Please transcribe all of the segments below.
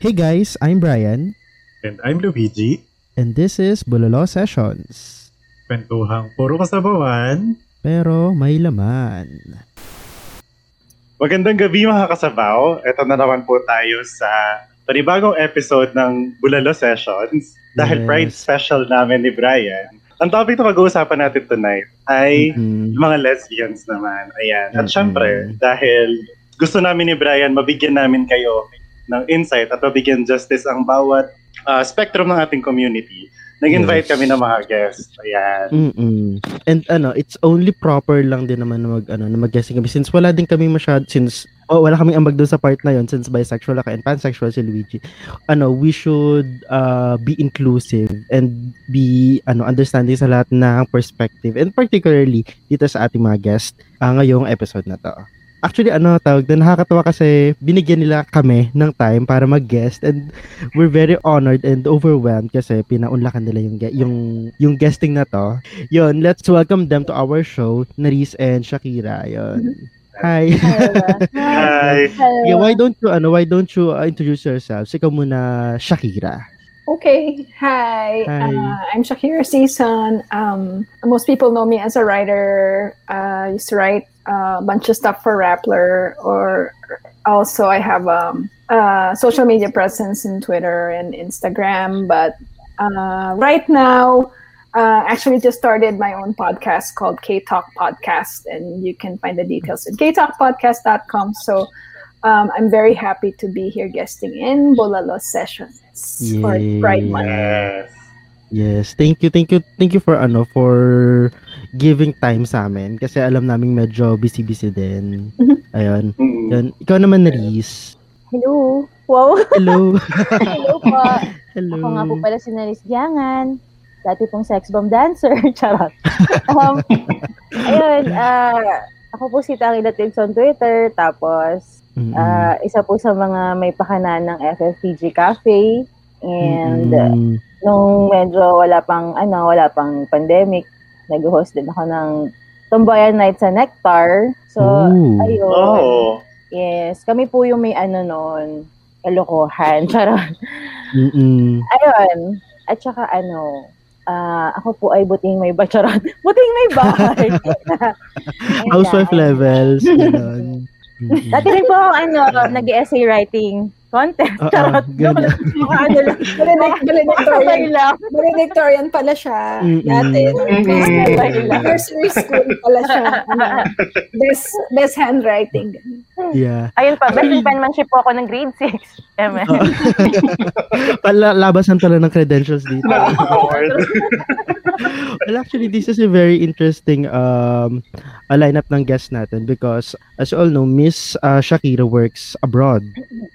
Hey guys, I'm Brian. And I'm Luigi. And this is Bulalo Sessions. Kwentuhang puro kasabawan. Pero may laman. Magandang gabi mga kasabaw. Ito na naman po tayo sa panibagong episode ng Bulalo Sessions. Dahil Yes. Pride special namin ni Brian. Ang topic na pag-uusapan natin tonight ay Mhm. yung mga lesbians naman. Ayan. At Mhm. syempre, dahil gusto namin ni Brian, mabigyan namin kayo ng insight at mabigyan justice ang bawat ah, spectrum ng ating community. Nag-invite Yes. kami ng mga guests. Ayan. Mm-mm. And ano, it's only proper lang din naman na mag ano, na mag-guessing kami since wala din kami masyad since oh, wala kaming ambag doon sa part na yon since bisexual ako and pansexual si Luigi. Ano, we should uh, be inclusive and be ano understanding sa lahat ng perspective and particularly dito sa ating mga guest uh, ngayong episode na to. Actually, ano tawag na nakakatawa kasi binigyan nila kami ng time para mag-guest and we're very honored and overwhelmed kasi pinaunlakan nila yung yung yung guesting na to. Yon, let's welcome them to our show, Naris and Shakira. Yon. Hi. Hi. yeah, why don't you ano, why don't you uh, introduce yourselves? Ikaw muna, Shakira. Okay, hi. Hi. Uh, I'm Shakira Season. Um, most people know me as a writer. Uh, I used to write uh, a bunch of stuff for Rappler, or also I have um, a social media presence in Twitter and Instagram. But uh, right now, uh, actually just started my own podcast called K Talk Podcast, and you can find the details at ktalkpodcast.com. So um, I'm very happy to be here guesting in Bolalo Sessions for Yay. Pride Month. Yes. Yes, thank you, thank you, thank you for ano for giving time sa amin kasi alam naming medyo busy-busy din. Mhm. Ayun. Mm. Yun. Ikaw naman, Naris. Hello. Wow. Hello. Hello po. Hello. Ako nga po pala si Naris Diangan. Dati pong sex bomb dancer. Charot. um, ayun, ah, ako po si Tangi Latins on Twitter. Tapos, Mm-mm. ah, isa po sa mga may pakanan ng FFPG Cafe. And Mm-mm. nung medyo wala pang, ano, wala pang pandemic, nag-host din ako ng Tomboyan Night sa Nectar. So, Ooh. ayun. Oh. Yes, kami po yung may ano noon, kalokohan. Charot. Mm-mm. Ayun. At saka ano, ah, ako po ay buting may bacharot. Buting may bahay. Housewife levels. Ganon. Dati rin po ako ano, nag-essay writing contest. Oo, Charot. Mga ano lang. Valedict- Sabay valedictorian, lang. valedictorian pala siya. Mm-mm. Dati. Lang. Nursery school pala siya. Ano, best, best handwriting. Yeah. Ayun pa, best in penmanship po ako ng grade 6. Eme. Oo. Pala, labasan pala ng credentials dito. Well, actually, this is a very interesting um, a lineup ng guests natin because, as you all know, Miss uh, Shakira works abroad.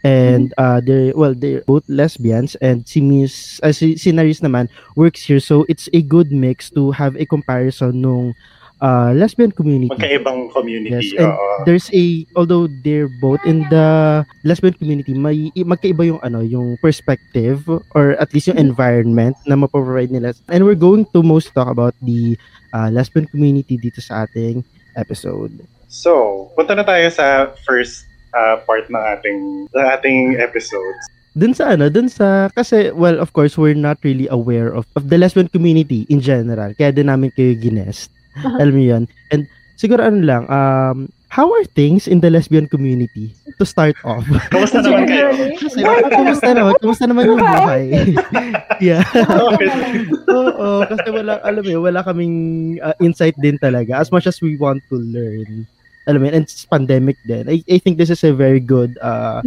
And uh, they well, they're both lesbians and si Miss, uh, si, si Naris naman works here. So, it's a good mix to have a comparison nung uh, lesbian community. Magkaibang community. Yes, and oo. there's a although they're both in the lesbian community, may magkaiba yung ano, yung perspective or at least yung environment na maprovide nila. And we're going to most talk about the uh, lesbian community dito sa ating episode. So, punta na tayo sa first uh, part ng ating ng ating episodes. Dun sa ano, dun sa kasi well, of course, we're not really aware of of the lesbian community in general. Kaya din namin kayo ginest. Alam mo 'yun. And siguro ano lang, um how are things in the lesbian community to start off? Kamusta naman kayo? Kasi, kumusta naman? Kumusta naman yung buhay? yeah. Oo, kasi wala, alam mo wala kaming uh, insight din talaga as much as we want to learn. Alam mo yun, and it's pandemic din. I, I think this is a very good uh,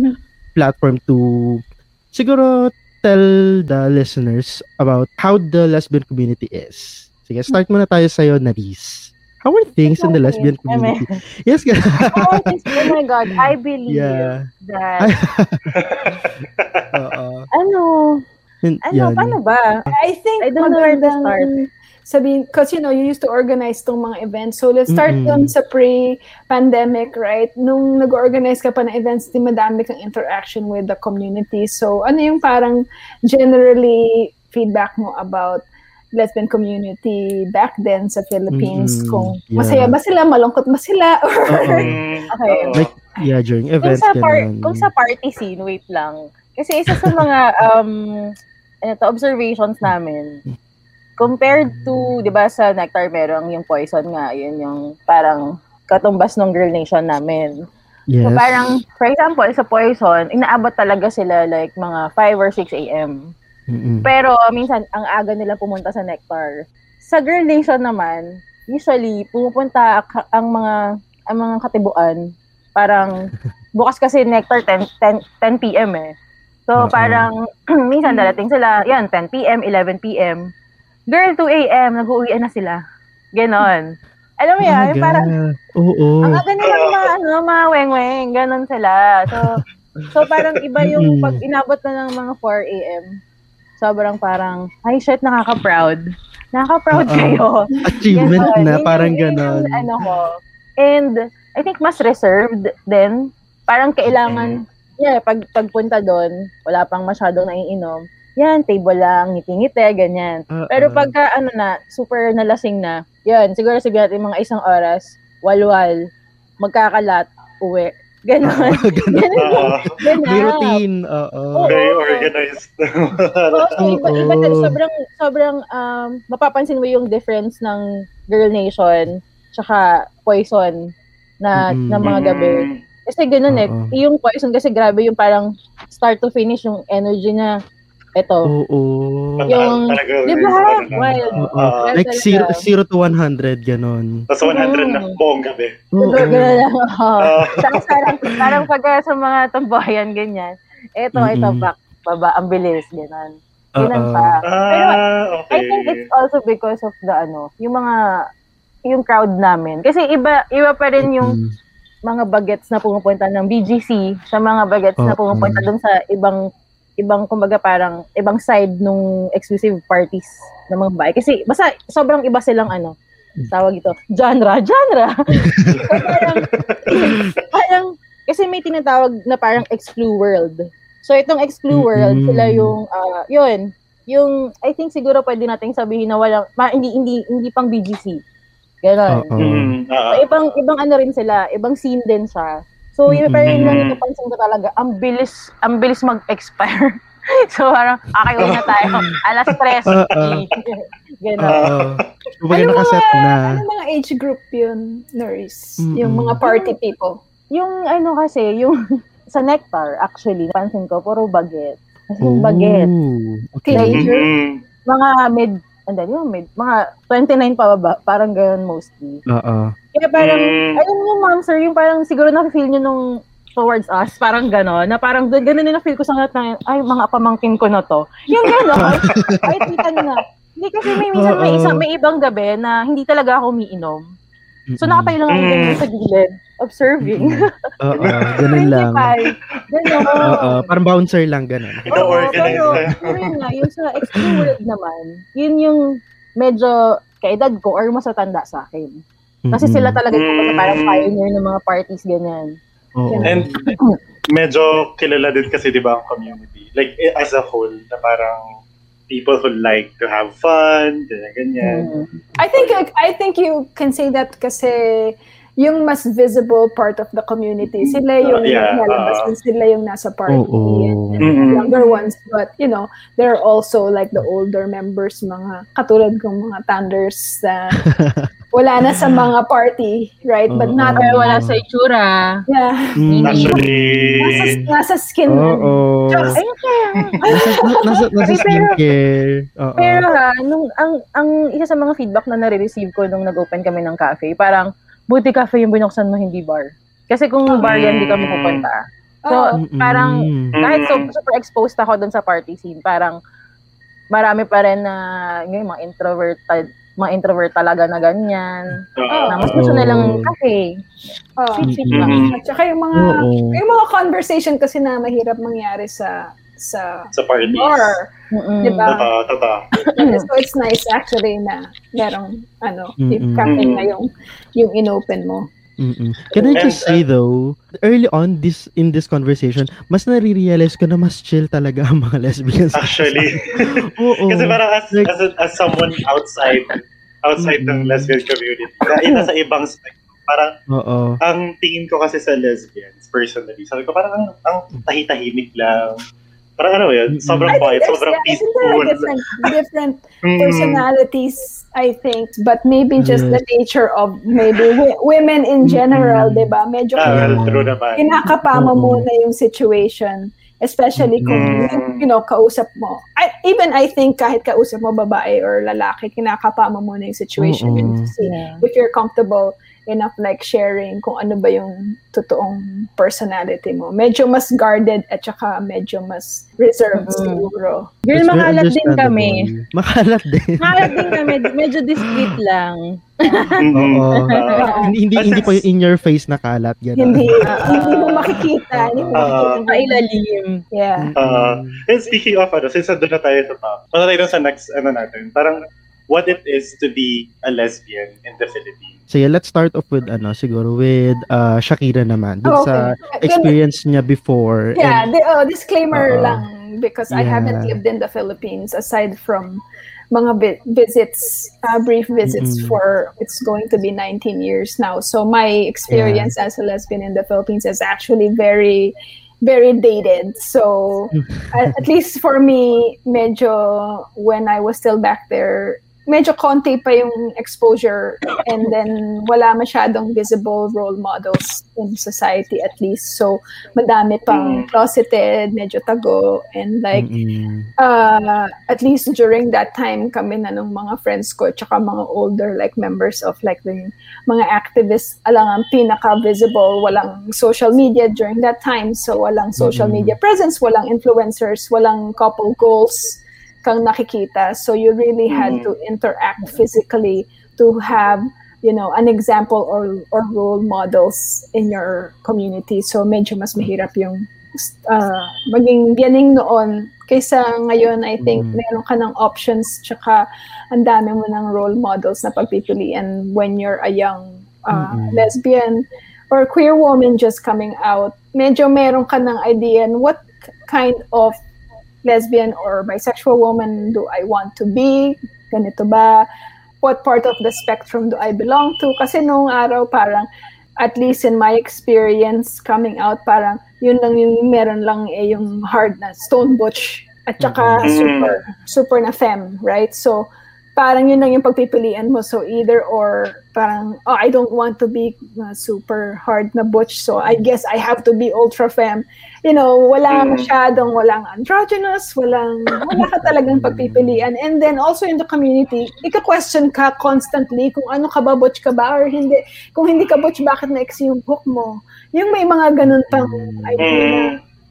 platform to siguro tell the listeners about how the lesbian community is. Sige, start muna tayo sa'yo, Naris. How are things in the lesbian community? Yes, ka- Oh, oh my God, I believe yeah. that, Oo. ano, ano, yan. paano ba? I think I don't know where to start. Sabihin, because you know, you used to organize tong mga events. So let's start Mm-mm. dun sa pre-pandemic, right? Nung nag-organize ka pa ng events, di madami kang interaction with the community. So ano yung parang generally feedback mo about lesbian community back then sa Philippines? Mm-mm. Kung Yeah. masaya ba sila, malungkot ba sila? Or. Mm, Okay. Like, Yeah, during kung events, sa, par- kung sa party scene, wait lang. Kasi isa sa mga um, ano to, observations namin, compared to, di ba sa Nectar merong yung poison nga, yun yung parang katumbas ng Girl Nation namin. Yes. So parang, for example, sa poison, inaabot talaga sila like mga 5 or 6 a.m. Pero minsan, ang aga nila pumunta sa Nectar. Sa Girl Nation naman, usually, pumupunta ang mga ang mga katibuan, parang, bukas kasi Nectar 10, 10, 10 p.m. eh. So, parang, minsan darating sila, yan, 10 p.m., 11 p.m. Girl, 2 a.m., nag-uwian na sila. Ganon. Alam mo yan, Talaga. parang, Oo. ang aga nilang mga, ano, mga weng-weng, ganon sila. So, so parang iba yung pag inabot na ng mga 4 a.m., sobrang parang, ay shit, nakaka-proud. Nakaka-proud Oo. kayo. Achievement Ganon. na, parang ganon. Ano ko. And, I think mas reserved din. Parang kailangan, yeah, pag pagpunta doon, wala pang masyadong naiinom. Yan, table lang, ngiti-ngiti, ganyan. Oo. Pero pagka ano na, super nalasing na, yan, siguro sabihin natin mga isang oras, walwal, magkakalat, uwi. Ganon. Oo, ganun. Ganon. Ah, Ganon. May routine. Oo. Very organized. Oo, so iba, iba sobrang, sobrang, um, mapapansin mo yung difference ng Girl Nation tsaka Poison na, Mm-mm. na mga gabi. Kasi ganun eh, yung Poison kasi grabe yung parang start to finish yung energy na eto. Oo. Yung-. Di ba? Wild. Ah, Wild Like talaga. 0, 0 to 100, ganon. Tapos 100 na Mm. buong gabi. Oo. Ganun, ganun. Ah. Tapos parang, parang pagka sa mga tambayan, ganyan. Eto, Mm-mm. eto, back, baba, ang bilis, ganun. Ganun pa. Pero Ah, okay. I think it's also because of the ano, yung mga yung crowd namin. Kasi iba iba pa rin yung Mm. mga bagets na pumupunta ng BGC sa mga bagets na Oo. pumupunta dun sa ibang ibang kumbaga parang ibang side nung exclusive parties ng mga bahay. Kasi basta sobrang iba silang ano, tawag ito, genre, genre. parang, parang, kasi may tinatawag na parang exclu world. So itong exclu world, Mm-mm. sila yung, ah, yun, yung, I think siguro pwede nating sabihin na walang, ma, hindi, hindi, hindi pang BGC. Ganon. Mm, ah, So, ibang ibang ano rin sila, ibang scene din siya. So, yun Mm-mm. pero yun lang yung napansin ko talaga, ang bilis, ang bilis mag-expire. so, parang, okay, uwi na tayo. Alas 3. Oo. Ganon. Oo. Kumbaga Ano nakaset mga, na. ano mga age group yun, Nurse? Mm-mm. Yung mga party people. Yung ano kasi, yung sa Nectar, actually, napansin ko, puro baget. Kasi yung baget, Ooh, Okay. Teenager. mga mid, and then yung mid, mga 29 pa ba, parang ganun mostly. Oo. Kaya parang, Mm. alam mo ma'am sir, yung parang siguro na-feel nyo nung towards us, parang gano'n, na parang doon, gano'n din na-feel ko sa lahat ng, ay, mga pamangkin ko na to. Yung gano'n, ay, tita na. Hindi kasi may minsan may, isang, may ibang gabi na hindi talaga ako umiinom. So nakatayo lang ako Mm. ganyan sa gilid, observing. Oo, ganun lang. 25. Gano'n. Oo, parang bouncer lang, ganun. Oo, pero, yun nga, yung sa extreme world naman, yun yung medyo kaedad ko or mas matanda sa akin. Kasi sila talaga yung Mm. parang pioneer ng mga parties, ganyan. Oo. And medyo kilala din kasi 'di ba ang community. Like eh, as a whole na parang people who like to have fun, ganyan. ganyan. Mm. I think I think you can say that kasi yung mas visible part of the community, sila yung Yeah, nalabas, uh, sila yung nasa party. Oo. and Mm-mm. younger ones, but you know, there are also like the older members, mga katulad kong mga thunders na wala na sa mga party, right? But not. Pero wala sa itsura. yeah, Mm. Actually, nasa, nasa skin. Oo. Just- Ayun kaya. Nasa, nasa, nasa pero- skincare. Oo. Pero ha, nung, ang, ang isa sa mga feedback na nare-receive ko nung nag-open kami ng cafe, parang, buti cafe yung binuksan mo, hindi bar. Kasi kung bar yan, di kami pupunta. So. Mm-mm. parang, kahit so, super exposed ako dun sa party scene, parang marami pa rin na ngayon, mga introvert, mga introvert talaga na ganyan. uh, Na mas gusto nilang cafe. Oo. Sweet-sweet Mhm. lang. At saka yung mga, Oo. yung mga conversation kasi na mahirap mangyari sa sa sa parties. bar. Mm-mm. Diba? Totoo, totoo. so it's nice actually na merong ano, Mm-mm. cafe na yung yung inopen mo. Mm-mm. Can I just And, say though, early on this in this conversation, mas nare-realize ko na mas chill talaga ang mga lesbians. Actually. Oo. Kasi parang as, Like- as, as someone outside outside ng Mm-mm. lesbian community, na nasa ibang spectrum Parang, Oo. ang tingin ko kasi sa lesbians, personally, sabi ko parang ang, ang tahi-tahimik lang. Parang ano yun, sobrang I think quiet, sobrang yeah, I think there peaceful. are different, different Mm. personalities, I think, but maybe just the nature of maybe women in general, di ba? Medyo Ah, well, kinakapama muna yung situation. Especially kung, Mm. you know, kausap mo. I, even I think kahit kausap mo babae or lalaki, kinakapama muna yung situation. Yeah. if you're comfortable enough like sharing kung ano ba yung totoong personality mo. Medyo mas guarded at saka medyo mas reserved Mhm. siguro. Girl, It's makalat din kami. Makalat din. Makalat din kami. Medyo discreet lang. Oo. Ah, hindi hindi, hindi pa yung in your face na kalat gano'n. Hindi, Ah, hindi mo makikita. Hindi mo Ah. makikita. Mailalim. Yeah. Ah, and speaking of ano, since nandun na tayo sa top, ano tayo sa next, ano natin, parang what it is to be a lesbian in the Philippines. So yeah, let's start off with ano siguro with uh, Shakira naman. Dun Oh, sa okay. experience niya before. Yeah, and- the, oh, disclaimer Oo. lang because I haven't lived in the Philippines aside from mga vi- visits, uh, brief visits Mm-mm. for it's going to be 19 years now. So my experience as a lesbian in the Philippines is actually very very dated. So at, at least for me, medyo when I was still back there, medyo konti pa yung exposure and then wala masyadong visible role models in society at least. So madami pang Mm. closeted, medyo tago and like uh, at least during that time kami na nung mga friends ko tsaka mga older like members of like the mga activists alang ang pinaka-visible walang social media during that time so walang social media presence walang influencers walang couple goals kang nakikita so you really had Mhm. to interact physically to have you know an example or or role models in your community so medyo mas mahirap yung uh, maging biyaning noon kaysa ngayon I think Mhm. meron ka ng options tsaka ang dami mo ng role models na pagpipilian when you're a young uh, Mhm. lesbian or queer woman just coming out medyo meron ka ng idea on what kind of lesbian or bisexual woman do I want to be? Ganito ba? What part of the spectrum do I belong to? Kasi nung araw parang at least in my experience coming out parang yun lang yung meron lang eh yung hard na stone butch at saka Mhm. super super na femme right? So parang yun lang yung pagpipilian mo. So either or parang oh I don't want to be uh, super hard na butch. So I guess I have to be ultra femme you know wala Mhm. masyadong walang androgynous walang wala ka talagang pagpipilian. And then also in the community ika-question ka constantly kung ano ka ba butch ka ba or hindi. Kung hindi ka butch bakit na yung hook mo? Yung may mga ganun pang idea na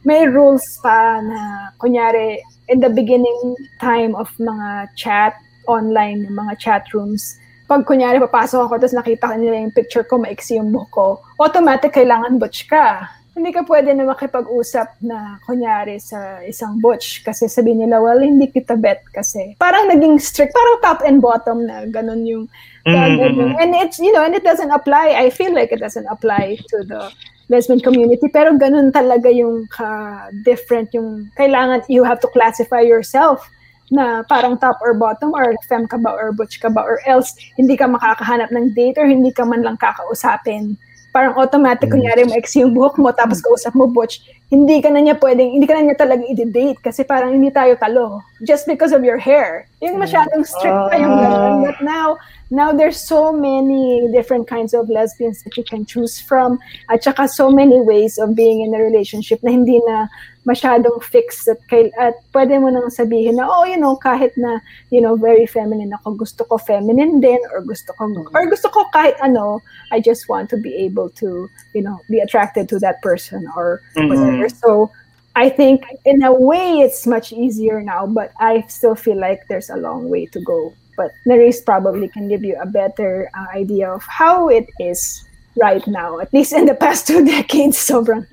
may rules pa na kunyari in the beginning time of mga chat online yung mga chat rooms. Pag kunyari papasok ako tapos nakita nila yung picture ko maiksi yung buhok ko automatic kailangan butch ka. Hindi ka pwede na makipag-usap na kunyari sa isang butch kasi sabi nila well hindi kita bet kasi. Parang naging strict parang top and bottom na ganun yung Mm. and it's you know and it doesn't apply. I feel like it doesn't apply to the lesbian community pero ganun talaga yung ka different yung kailangan you have to classify yourself na parang top or bottom or femme ka ba or butch ka ba or else hindi ka makakahanap ng date or hindi ka man lang kakausapin. Parang automatic Yes. kunyari ex yung buhok mo tapos kausap mo butch hindi ka na niya pwedeng hindi ka na niya talaga i-date kasi parang hindi tayo talo. Just because of your hair. Yung masyadong strict pa yung ganun but now now there's so many different kinds of lesbians that you can choose from. At saka so many ways of being in a relationship na hindi na masyadong fixed at, kay, at pwede mo nang sabihin na oh you know kahit na you know very feminine ako gusto ko feminine din or gusto ko or gusto ko kahit ano I just want to be able to you know be attracted to that person or whatever. So I think in a way it's much easier now, but I still feel like there's a long way to go. But Nerys probably can give you a better uh, idea of how it is right now, at least in the past two decades. Sobrang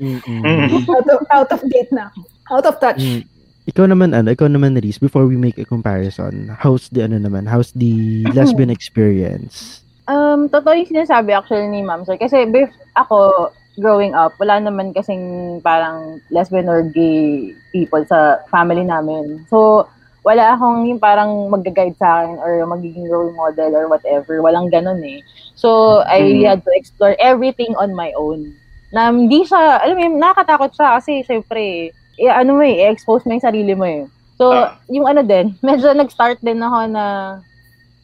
out of, out of date na. Out of touch. Mm. Ikaw naman ano, ikaw naman Reese, before we make a comparison, how's the ano naman, how's the lesbian experience? Um, totoo yung sinasabi actually ni Ma'am Sir. Kasi bef- ako, growing up, wala naman kasing parang lesbian or gay people sa family namin. So, wala akong yung parang mag-guide sa akin or magiging role model or whatever. Walang ganun eh. So, I really had to explore everything on my own. Na hindi siya, alam mo yun, nakakatakot siya kasi syempre, eh, ano mo eh, i-expose mo yung sarili mo eh. So, Ah. yung ano din, medyo nag-start din ako na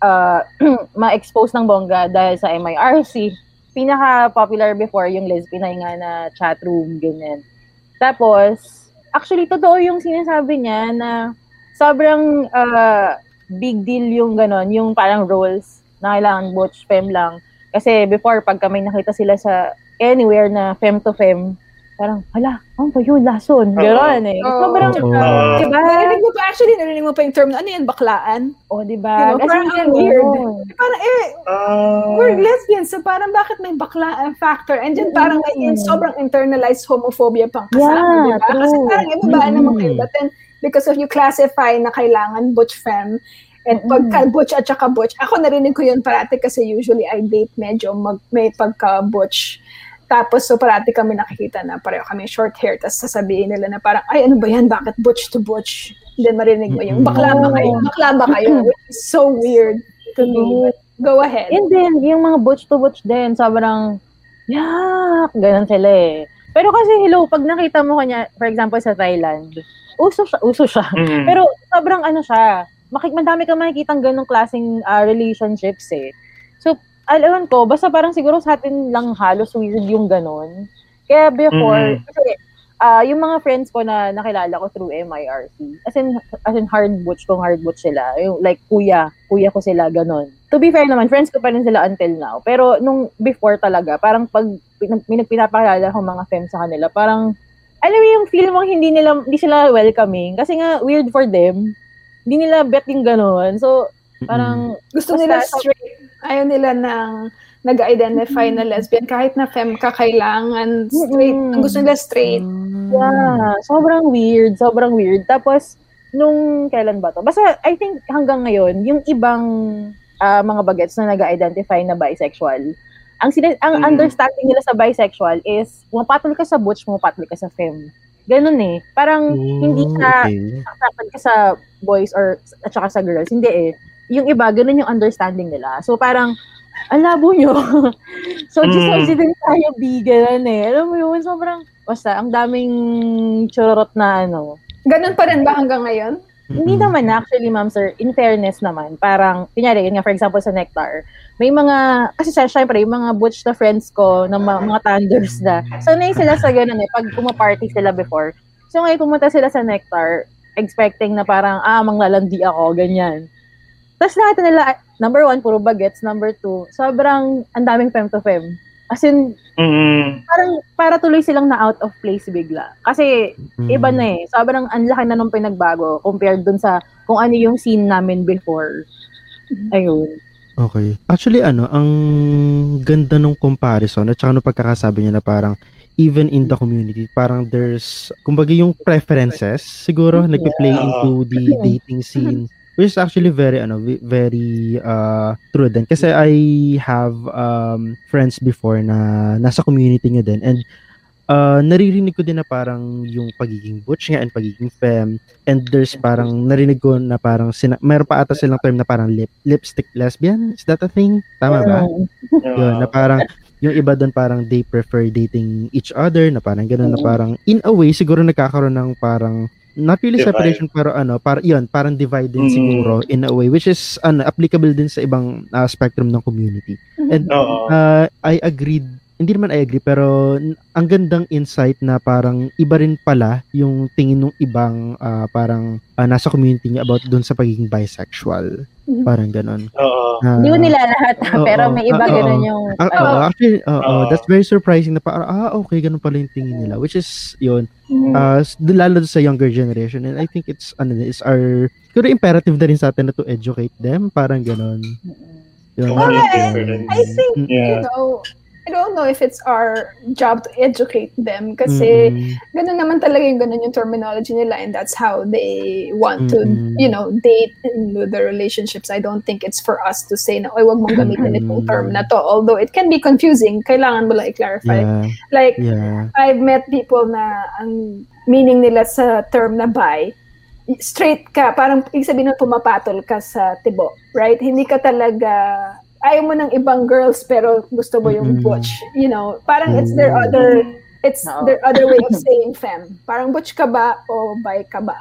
uh, ma-expose ng bongga dahil sa MIRC. Pinaka-popular before yung lesbian nga na chat room, ganyan. Tapos, actually, totoo yung sinasabi niya na sobrang uh, big deal yung ganon, yung parang roles na kailangan butch, fem lang. Kasi before, pag kami nakita sila sa anywhere na fem to fem, parang, hala, ano ba yun, lason? Gano'n eh. Oo. Sobrang, Oo. diba? Narinig mo pa, actually, narinig mo pa yung term na, ano yan, baklaan? O, diba? Diba? Kasi Parang ang weird. Parang, eh, Ah. we're lesbians, so parang bakit may baklaan factor? And then parang may in, Mm. sobrang internalized homophobia pang kasama, Yeah, di ba? Kasi true. parang ibabaan naman kayo. But then, because of you classify na kailangan butch femme, and pagka butch at saka butch, ako narinig ko yun parati kasi usually I date medyo mag, may pagka butch. Tapos, so parati kami nakikita na pareho kami short hair, tapos sasabihin nila na parang, ay, ano ba yan? Bakit butch to butch? Then marinig mo yung, bakla ba kayo? Bakla ba kayo? Which is so weird to me. But go ahead. And then, yung mga butch to butch din, sobrang, yak, ganun sila eh. Pero kasi, hello, pag nakita mo kanya, for example, sa Thailand, uso siya, uso siya. Mm. Pero sobrang ano siya, makik madami kang makikita ganong klaseng ah, relationships eh. So, alam ko, basta parang siguro sa atin lang halos weird yung ganon. Kaya before, Mhm. kasi ah, yung mga friends ko na nakilala ko through MIRC, as in, as in hard butch kung hard butch sila, yung like kuya, kuya ko sila, ganon. To be fair naman, friends ko pa rin sila until now. Pero nung before talaga, parang pag pinag, pinag- pinapakilala ko mga fem sa kanila, parang alam mo yung feel mo hindi nila hindi sila welcoming kasi nga weird for them. Hindi nila bet yung gano'n. So, parang Gusto Basta- nila straight. Ayaw nila ng nag-identify na lesbian. Kahit na fem ka, kailangan straight. Mm-mm. Ang gusto nila straight. yeah, sobrang weird, sobrang weird. Tapos nung kailan ba to? Basta I think hanggang ngayon, yung ibang ah, mga bagets na nag-identify na bisexual, ang sina- ang Mm. understanding nila sa bisexual is pumapatol ka sa butch, pumapatol ka sa femme. Ganun eh. Parang hindi ka Okay. saksakan ka sa boys or at saka sa girls. Hindi eh. Yung iba, ganun yung understanding nila. So parang, ang labo nyo. so, just Mm. mm. din tayo be, ganun eh. Alam mo yun, sobrang, basta, ang daming churot na ano. Ganun pa rin ba hanggang ngayon? Hindi Mm-mm. naman actually, ma'am sir, in fairness naman, parang, kunyari, yun nga, for example, sa Nectar, may mga, kasi sa syempre, yung mga butch na friends ko, na mga, mga thunders na, sanay sila sa ganun eh, pag pumaparty sila before. So ngayon, pumunta sila sa Nectar, expecting na parang, ah, manglalandi ako, ganyan. Tapos lahat nila, number one, puro bagets, number two, sobrang, ang daming fem to fem. As in, Mm. parang, para tuloy silang na out of place bigla. Kasi, Mm. iba na eh. Sobrang ang laki na nung pinagbago compared dun sa kung ano yung scene namin before. Ayun. Okay. Actually, ano, ang ganda nung comparison at saka nung pagkakasabi niya na parang even in the community, parang there's, kumbaga yung preferences, siguro, Yeah. nagpi-play into the dating scene which is actually very ano ve- very uh true din kasi I have um friends before na nasa community nyo din and uh, naririnig ko din na parang yung pagiging butch nga and pagiging femme and there's parang narinig ko na parang sina- mayroon pa ata silang term na parang lip lipstick lesbian is that a thing tama ba Mm. yun na parang yung iba doon parang they prefer dating each other na parang gano'n na Oo. parang in a way siguro nagkakaroon ng parang not really Divide. separation pero ano para yun parang divide din Mm. siguro in a way which is ano applicable din sa ibang uh, spectrum ng community and uh, I agreed hindi naman I agree pero n- ang gandang insight na parang iba rin pala yung tingin ng ibang uh, parang uh, nasa community niya about doon sa pagiging bisexual Mhm. parang ganon Oo. Na- Hindi ko nila lahat, Oo. pero may iba Oo. ganun yung... Ano, oo, actually, oo, Oo. that's very surprising na parang, ah, okay, ganun pala yung tingin nila. Which is, yun, uh, lalo sa younger generation. And I think it's, ano, it's our, siguro imperative na rin sa atin na to educate them. Parang ganun. Yun. Ano yung Okay. difference. I think, you Yeah. know, I don't know if it's our job to educate them kasi Mm-mm. ganun naman talaga yung ganun yung terminology nila and that's how they want to, Mm-mm. you know, date do their relationships. I don't think it's for us to say na, oy, wag mong gamitin itong term na to. Although it can be confusing, kailangan mo lang i-clarify. Yeah, Like, yeah. I've met people na ang meaning nila sa term na bi straight ka, parang ibig sabihin nun pumapatol ka sa tibo, right? Hindi ka talaga, ayaw mo ng ibang girls pero gusto mo yung butch. You know, parang it's their other, it's Oo. their other way of saying femme. Parang butch ka ba o bi ka ba?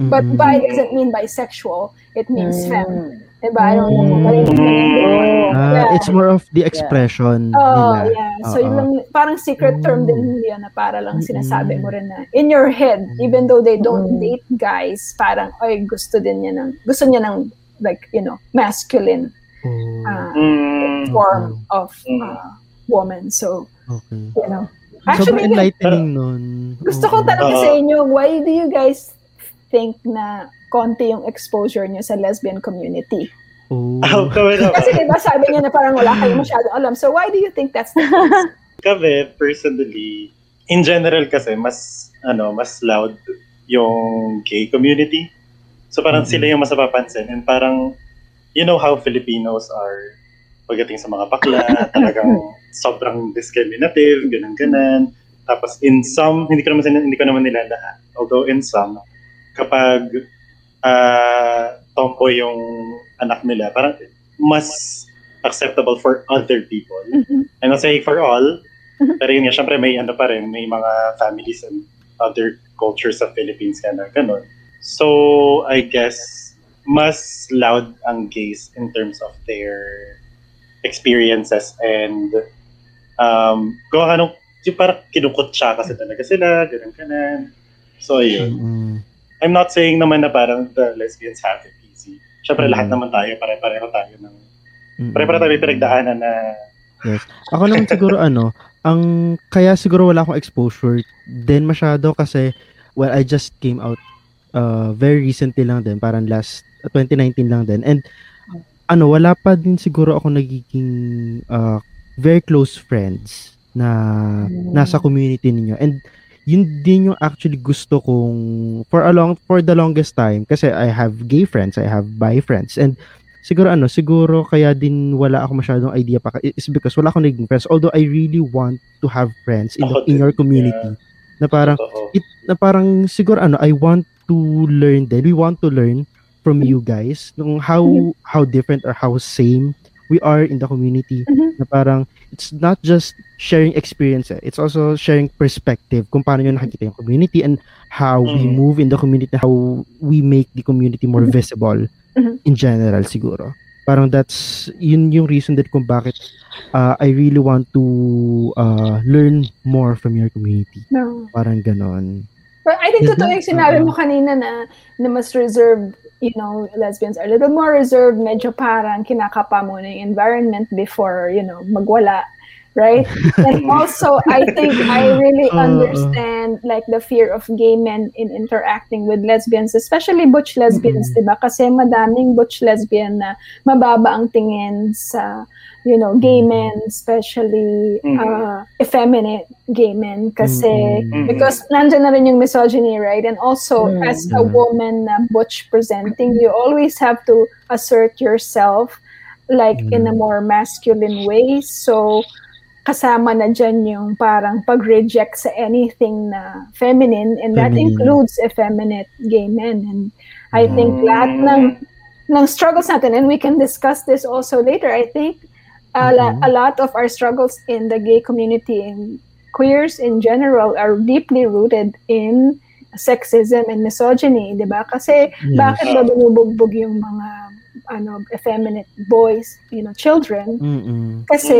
But Mm-mm. bi doesn't mean bisexual, it means femme. Mm. Diba? I don't know Mm. ganun. Ah, Yeah. it's more of the expression Oh, nila. yeah. So, yun Oo. lang, parang secret term din yun na para lang sinasabi mo rin na in your head, even though they don't Mm. date guys, parang, ay, gusto din niya ng, gusto niya ng, like, you know, masculine uh, Mm. form of Mm. uh, woman. So, okay. you know. Sobrang Actually, enlightening nun. gusto kong tanongin Oo. sa inyo, why do you guys think na konti yung exposure niyo sa lesbian community? Oh. Ah. Kasi diba sabi niya na parang wala kayong masyadong alam. So why do you think that's the case? kami personally in general kasi mas ano mas loud yung gay community so parang Mhm. sila yung mas napapansin and parang you know how Filipinos are pagdating sa mga bakla talagang sobrang discriminative ganun ganan tapos in some hindi ko naman hindi ko naman nila lahat although in some kapag ah tomboy yung anak nila parang mas acceptable for other people. I'm not saying for all, pero yun nga, syempre may ano pa rin, may mga families and other cultures sa Philippines ka na ganun. So, I guess, mas loud ang gays in terms of their experiences and um, kung ano, yung parang kinukutsa kasi talaga sila, ganun kanan. So, ayun. Mm-mm. I'm not saying naman na parang the lesbians have it easy. Syempre, Mm. lahat naman tayo, pare-pareho tayo ng, Mm-mm. pare-pareho tayo may pinagdaanan na Ako naman siguro ano, ang kaya siguro wala akong exposure din masyado kasi well I just came out uh, very recently lang din, parang last 2019 lang din. And ano, wala pa din siguro ako nagiging uh, very close friends na nasa community ninyo. And yun din yung actually gusto kong for a long for the longest time kasi I have gay friends, I have bi friends. And siguro ano, siguro kaya din wala ako masyadong idea pa is because wala akong naging friends. Although I really want to have friends in, the, in your community. na parang it na parang siguro ano I want to learn din. We want to learn from you guys nung how how different or how same we are in the community Mhm. na parang it's not just sharing experience eh. it's also sharing perspective kung paano nyo nakikita yung community and how we Mhm. move in the community how we make the community more visible Mhm. in general siguro parang that's yun yung reason din kung bakit uh, I really want to uh, learn more from your community No. parang ganon But I think totoo that- yung sinabi Oo. mo kanina na, na mas reserved, you know, lesbians are a little more reserved, medyo parang kinakapa mo na yung environment before, you know, magwala. Right? and also, I think I really Oo. understand like the fear of gay men in interacting with lesbians, especially butch lesbians, Mm. di ba? Kasi madaming butch lesbian na mababa ang tingin sa, you know, gay men, especially Mm. uh, effeminate gay men. Kasi Mm. because nandyan na rin yung misogyny, right? And also, Mm. as a woman na butch presenting, you always have to assert yourself like in a more masculine way. So, kasama na dyan yung parang pag-reject sa anything na feminine and that Feminine. includes effeminate gay men. And I think Mm. lahat ng, ng struggles natin, and we can discuss this also later, I think a, la- Mhm. a lot of our struggles in the gay community and queers in general are deeply rooted in sexism and misogyny, di ba? Kasi Yes. bakit ba binubugbog yung mga ano effeminate boys, you know, children? Mm-mm. Kasi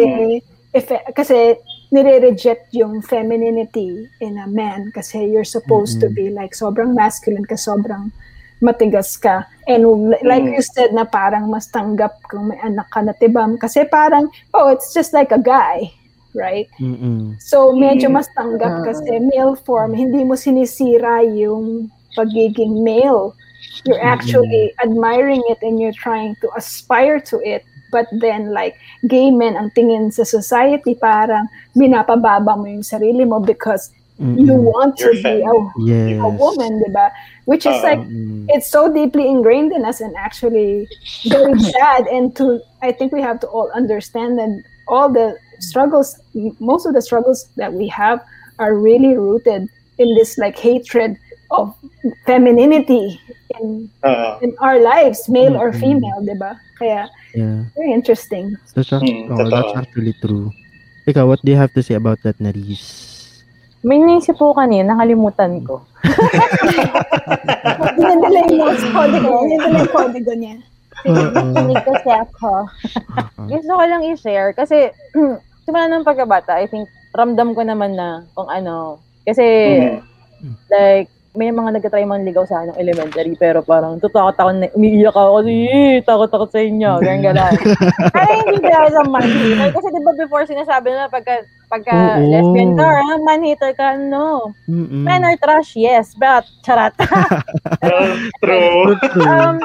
if kasi nire-reject yung femininity in a man kasi you're supposed to Mm-mm. be like sobrang masculine ka, sobrang matigas ka. And li- like Mm. you said na parang mas tanggap kung may anak ka na tibam kasi parang oh, it's just like a guy, right? Mm-mm. So medyo Mm. mas tanggap Ah. kasi male form, hindi mo sinisira yung pagiging male. You're actually admiring it and you're trying to aspire to it. But then like gay men ang tingin sa society parang binapababa mo yung sarili mo because you Mm-mm. want to You're be a, yes a woman, di ba? Which is Oo. like it's so deeply ingrained in us and actually very sad and to i think we have to all understand that all the struggles most of the struggles that we have are really rooted in this like hatred of femininity in, Oo. in our lives, male or Mm-mm. female, di ba? Kaya, Yeah. very interesting. That's, act- Mm, oh, that's actually true. Ikaw, what do you have to say about that, Naris? May naisip po kanina, nakalimutan ko. Dinadala yung notes codigo. Dinadala yung codigo niya. Oo. Kinig kasi ako. Gusto ko lang i-share kasi simula ng pagkabata, I think ramdam ko naman na kung ano. Kasi Mm. like may mga nagtatry man ligaw sa anong elementary pero parang tutakot ako na umiiyak ako kasi eh, takot ako sa inyo ganyan gano'n ay hindi dahil sa man hater kasi di ba before sinasabi na pagka pagka Oo. lesbian ka ah, man hater ka no Mm-mm. men are trash yes but charat Ah, True. Um.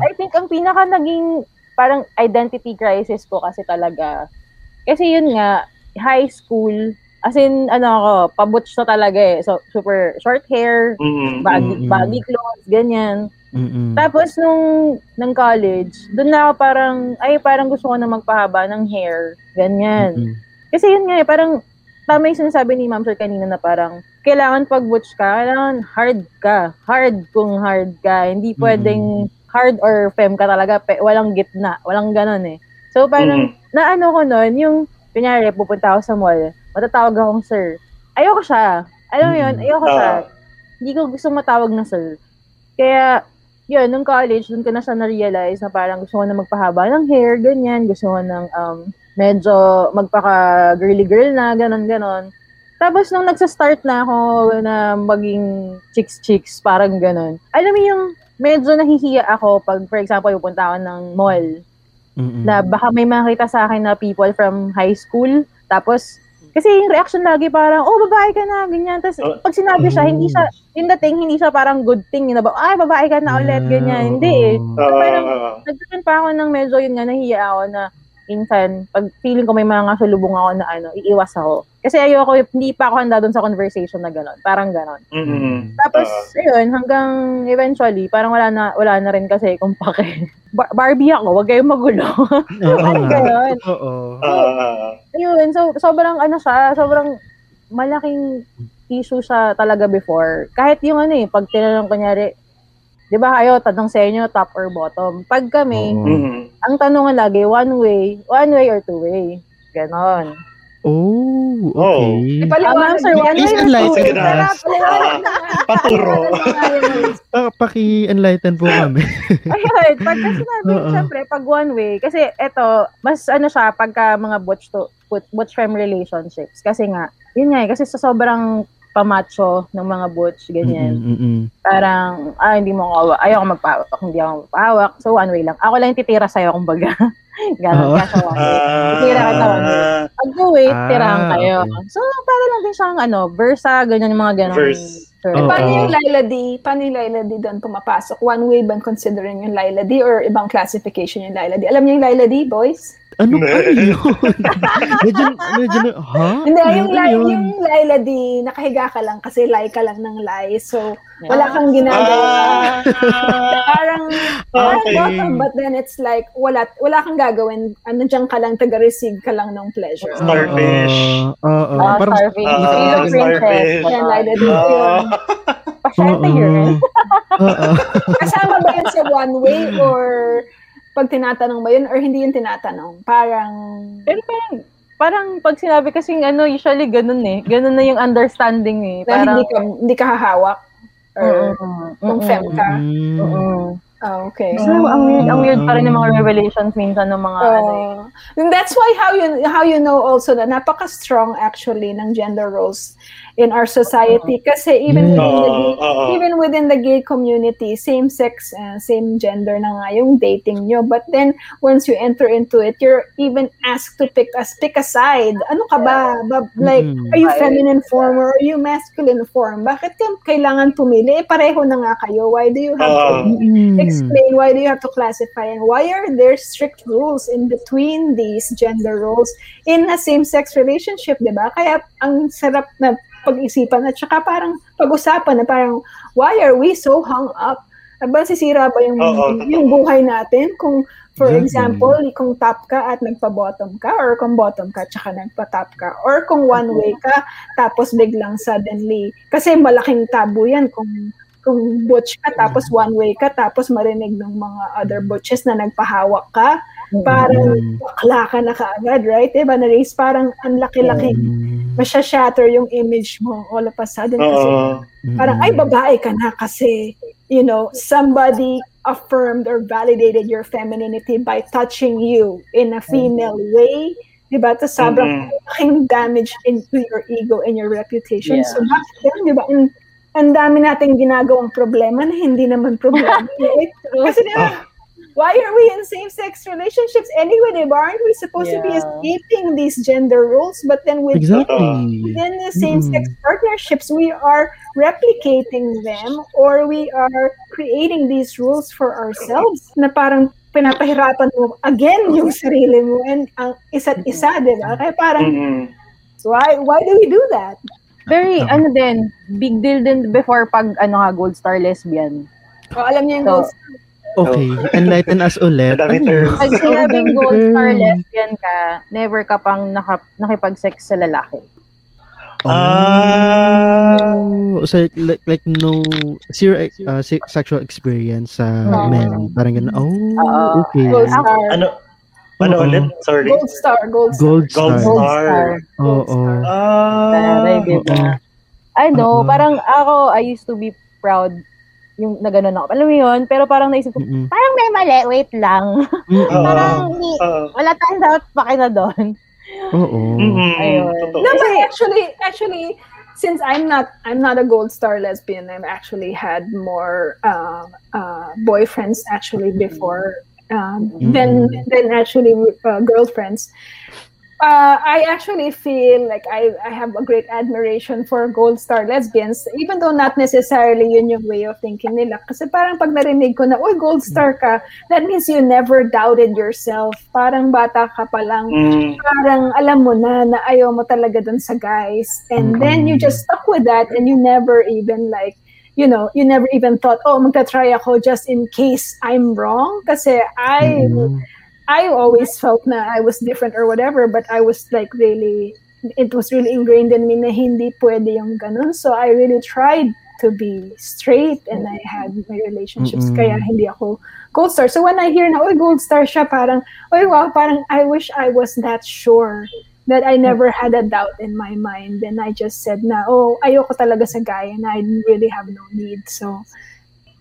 I think ang pinaka naging parang identity crisis ko kasi talaga. Kasi yun nga, high school, as in, ano ako, pabutch na talaga eh. So, super short hair, Mm, baggy, Mm-mm. baggy clothes, ganyan. Mm-mm. Tapos nung ng college, doon na ako parang, ay parang gusto ko na magpahaba ng hair, ganyan. Mm-mm. Kasi yun nga eh, parang, tama yung sinasabi ni Ma'am Sir kanina na parang, kailangan pag butch ka, kailangan hard ka. Hard kung hard ka. Hindi pwedeng hard or fem ka talaga. Pe, walang gitna. Walang ganon eh. So parang, Mm. naano ko nun, yung, kunyari, pupunta ako sa mall, matatawag akong sir. Ayoko siya. Alam mo yun, Mm. ayoko siya. Ah. Hindi ko gusto matawag na sir. Kaya, yun, nung college, dun ko na siya na-realize na parang gusto ko na magpahaba ng hair, ganyan. Gusto ko ng um, medyo magpaka-girly girl na, ganon, ganon. Tapos nung nagsa-start na ako na maging chicks-chicks, parang ganon. Alam mo yung medyo nahihiya ako pag, for example, pupunta ako ng mall Mm-mm. na baka may makita sa akin na people from high school. Tapos, kasi yung reaction lagi parang, oh, babae ka na, ganyan. Tapos, Oh. pag sinabi siya, hindi siya, yung dating, hindi siya parang good thing, na ba, ay, babae ka na ulit, ganyan. Hindi eh. oo. Ah, parang- ah, Nagkaroon pa ako ng medyo yun nga, nahiya ako na minsan, pag feeling ko may mga sulubong ako na ano, iiwas ako. Kasi ayoko, hindi pa ako handa doon sa conversation na gano'n. Parang gano'n. mm, Tapos, ah. ayun, hanggang eventually, parang wala na, wala na rin kasi kung pake. Bar- Barbie ako, wag kayong magulo. Oo Parang gano'n. Oo. Ah. Ayun, so sobrang ano siya, sobrang malaking issue siya talaga before. Kahit yung ano eh, pag tinanong kunyari, di ba kayo, tanong sa inyo, top or bottom? Pag kami, Oo. Mm. ang tanong lagi, one way, one way or two way. Ganon. Oh, okay. Paliwanag Ah, ma'am, sir, one Please way or enlighten two way. us. Paturo. Paki-enlighten po kami. Ayun, pagka sinabi, Oo. syempre, pag one way, kasi eto, mas ano siya, pagka mga butch to, but- butch femme relationships. Kasi nga, yun nga eh, kasi sa sobrang pamacho ng mga butch, ganyan. Mm-mm, mm-mm. Parang, ah, hindi mo ako, ayaw ko magpawak, hindi ako magpawak. So, one way lang. Ako lang yung titira sa'yo, kumbaga. Ganon, kaso. Ah, Tira ka. Pag two way, Ah, tirahan kayo. okay. So, para lang din siyang, ano, versa, ganyan yung mga ganon. Verse. Sure. Oo. Paano yung Laila D? Paano yung Laila D doon pumapasok? One way bang considering yung Laila D or ibang classification yung Laila D? Alam niyo yung Laila D, boys? Ano ano yun? medyo, medyo, ha? Hindi, Ano yung, yun? Laila, yung Laila D, nakahiga ka lang kasi lie ka lang ng lie. So. Wala kang ginagawa. Ah, Parang, parang Okay. bottom, but then it's like, wala, wala kang gagawin. Ano dyan ka lang, taga-receive ka lang ng pleasure. Starfish. Oo, oo. Ah, parang, starfish. Ah, princess. starfish. Yan, Laila D. Ah. yun. Pasyente Oo. yun. Oo. Kasama ba yun sa one way or pag tinatanong ba yun or hindi yun tinatanong? Parang, Pero parang, parang pag sinabi kasing ano, usually ganun eh. Ganun na yung understanding eh. na Parang, hindi ka, hindi ka hahawak? Or, Mm, kung fem ka? Mm. Mm. Oh, okay. So, ang weird, ang weird pa rin ng mga revelations minsan ng mga ano eh. Oh. And that's why how you how you know also na napaka-strong actually ng gender roles in our society kasi even Yeah. within the gay, even within the gay community same sex uh, same gender na nga yung dating nyo but then once you enter into it you're even asked to pick us pick a side ano ka ba, ba like Mm. are you feminine form or are you masculine form bakit ka kailangan pumili eh pareho na nga kayo why do you have to. Mm. Explain why do you have to classify and why are there strict rules in between these gender roles in a same-sex relationship, di ba? Kaya ang sarap na pag-isipan at saka parang pag-usapan na parang why are we so hung up? Aba, sisira ba yung, Oo, totoo. yung buhay natin kung for example, kung top ka at nagpa-bottom ka or kung bottom ka at saka nagpa-top ka or kung one way ka tapos biglang suddenly kasi malaking tabu yan kung kung butch ka tapos one way ka tapos marinig ng mga other butches na nagpahawak ka parang bakla ka na kaagad right? Diba? Na race parang ang laki-laki. Mm. masya-shatter yung image mo all of a sudden kasi parang ay babae ka na kasi you know somebody affirmed or validated your femininity by touching you in a female way. Diba? To sobrang laking damage into your ego and your reputation. Yeah. so bakit yan diba ang dami nating ginagawang problema na hindi naman problema kasi diba why are we in same-sex relationships anyway diba aren't we supposed to be Yeah. escaping these gender roles but then with Exactly. within the same-sex partnerships, we are replicating them or we are creating these rules for ourselves na parang pinapahirapan mo again yung sarili mo and ang isa't isa, di ba? Kaya parang, Mm-mm. why, why do we do that? Very, ano din, big deal din before pag, ano nga, gold star lesbian. O, alam niyo yung So, goals. Okay, enlighten us ulit. Ano? Pag sinabing gold star lesbian ka, never ka pang naka, nakipag-sex sa lalaki. Ah. Oh, so like, like no zero uh, se- sexual experience sa Oo. men. Parang ganun. Oh, Oo. okay. Gold star. Ano? Ano ulit? Sorry. Gold star, gold star. Gold Gold star. Gold star. star. Oo. Ah. Taray, diba? Ano, parang ako, I used to be proud yung na ganun ako. Alam mo yun? Pero parang naisip ko, Mm-mm. parang may mali, wait lang. Parang Oo. wala tayong dapat pakina doon. Oo. Mm-mm. Ayun. Totoo. No, but actually, actually, since I'm not, I'm not a gold star lesbian. I've actually had more uh, uh, boyfriends actually before um, than than actually uh, girlfriends. Uh, I actually feel like I, I have a great admiration for gold star lesbians, even though not necessarily yun yung way of thinking nila. Kasi parang pag narinig ko na, uy, gold star ka, that means you never doubted yourself. Parang bata ka pa lang Mm. parang alam mo na na ayaw mo talaga dun sa guys and then you just stuck with that and you never even like you know you never even thought oh magta-try ako just in case I'm wrong kasi I Mm-mm. I always felt na I was different or whatever but I was like really it was really ingrained in me na hindi pwede yung ganun so I really tried to be straight and I had my relationships Mm-mm. kaya hindi ako gold star so when I hear na oh gold star siya parang oh wow parang I wish I was that sure that I never had a doubt in my mind and I just said na oh ayoko talaga sa guy and I really have no need so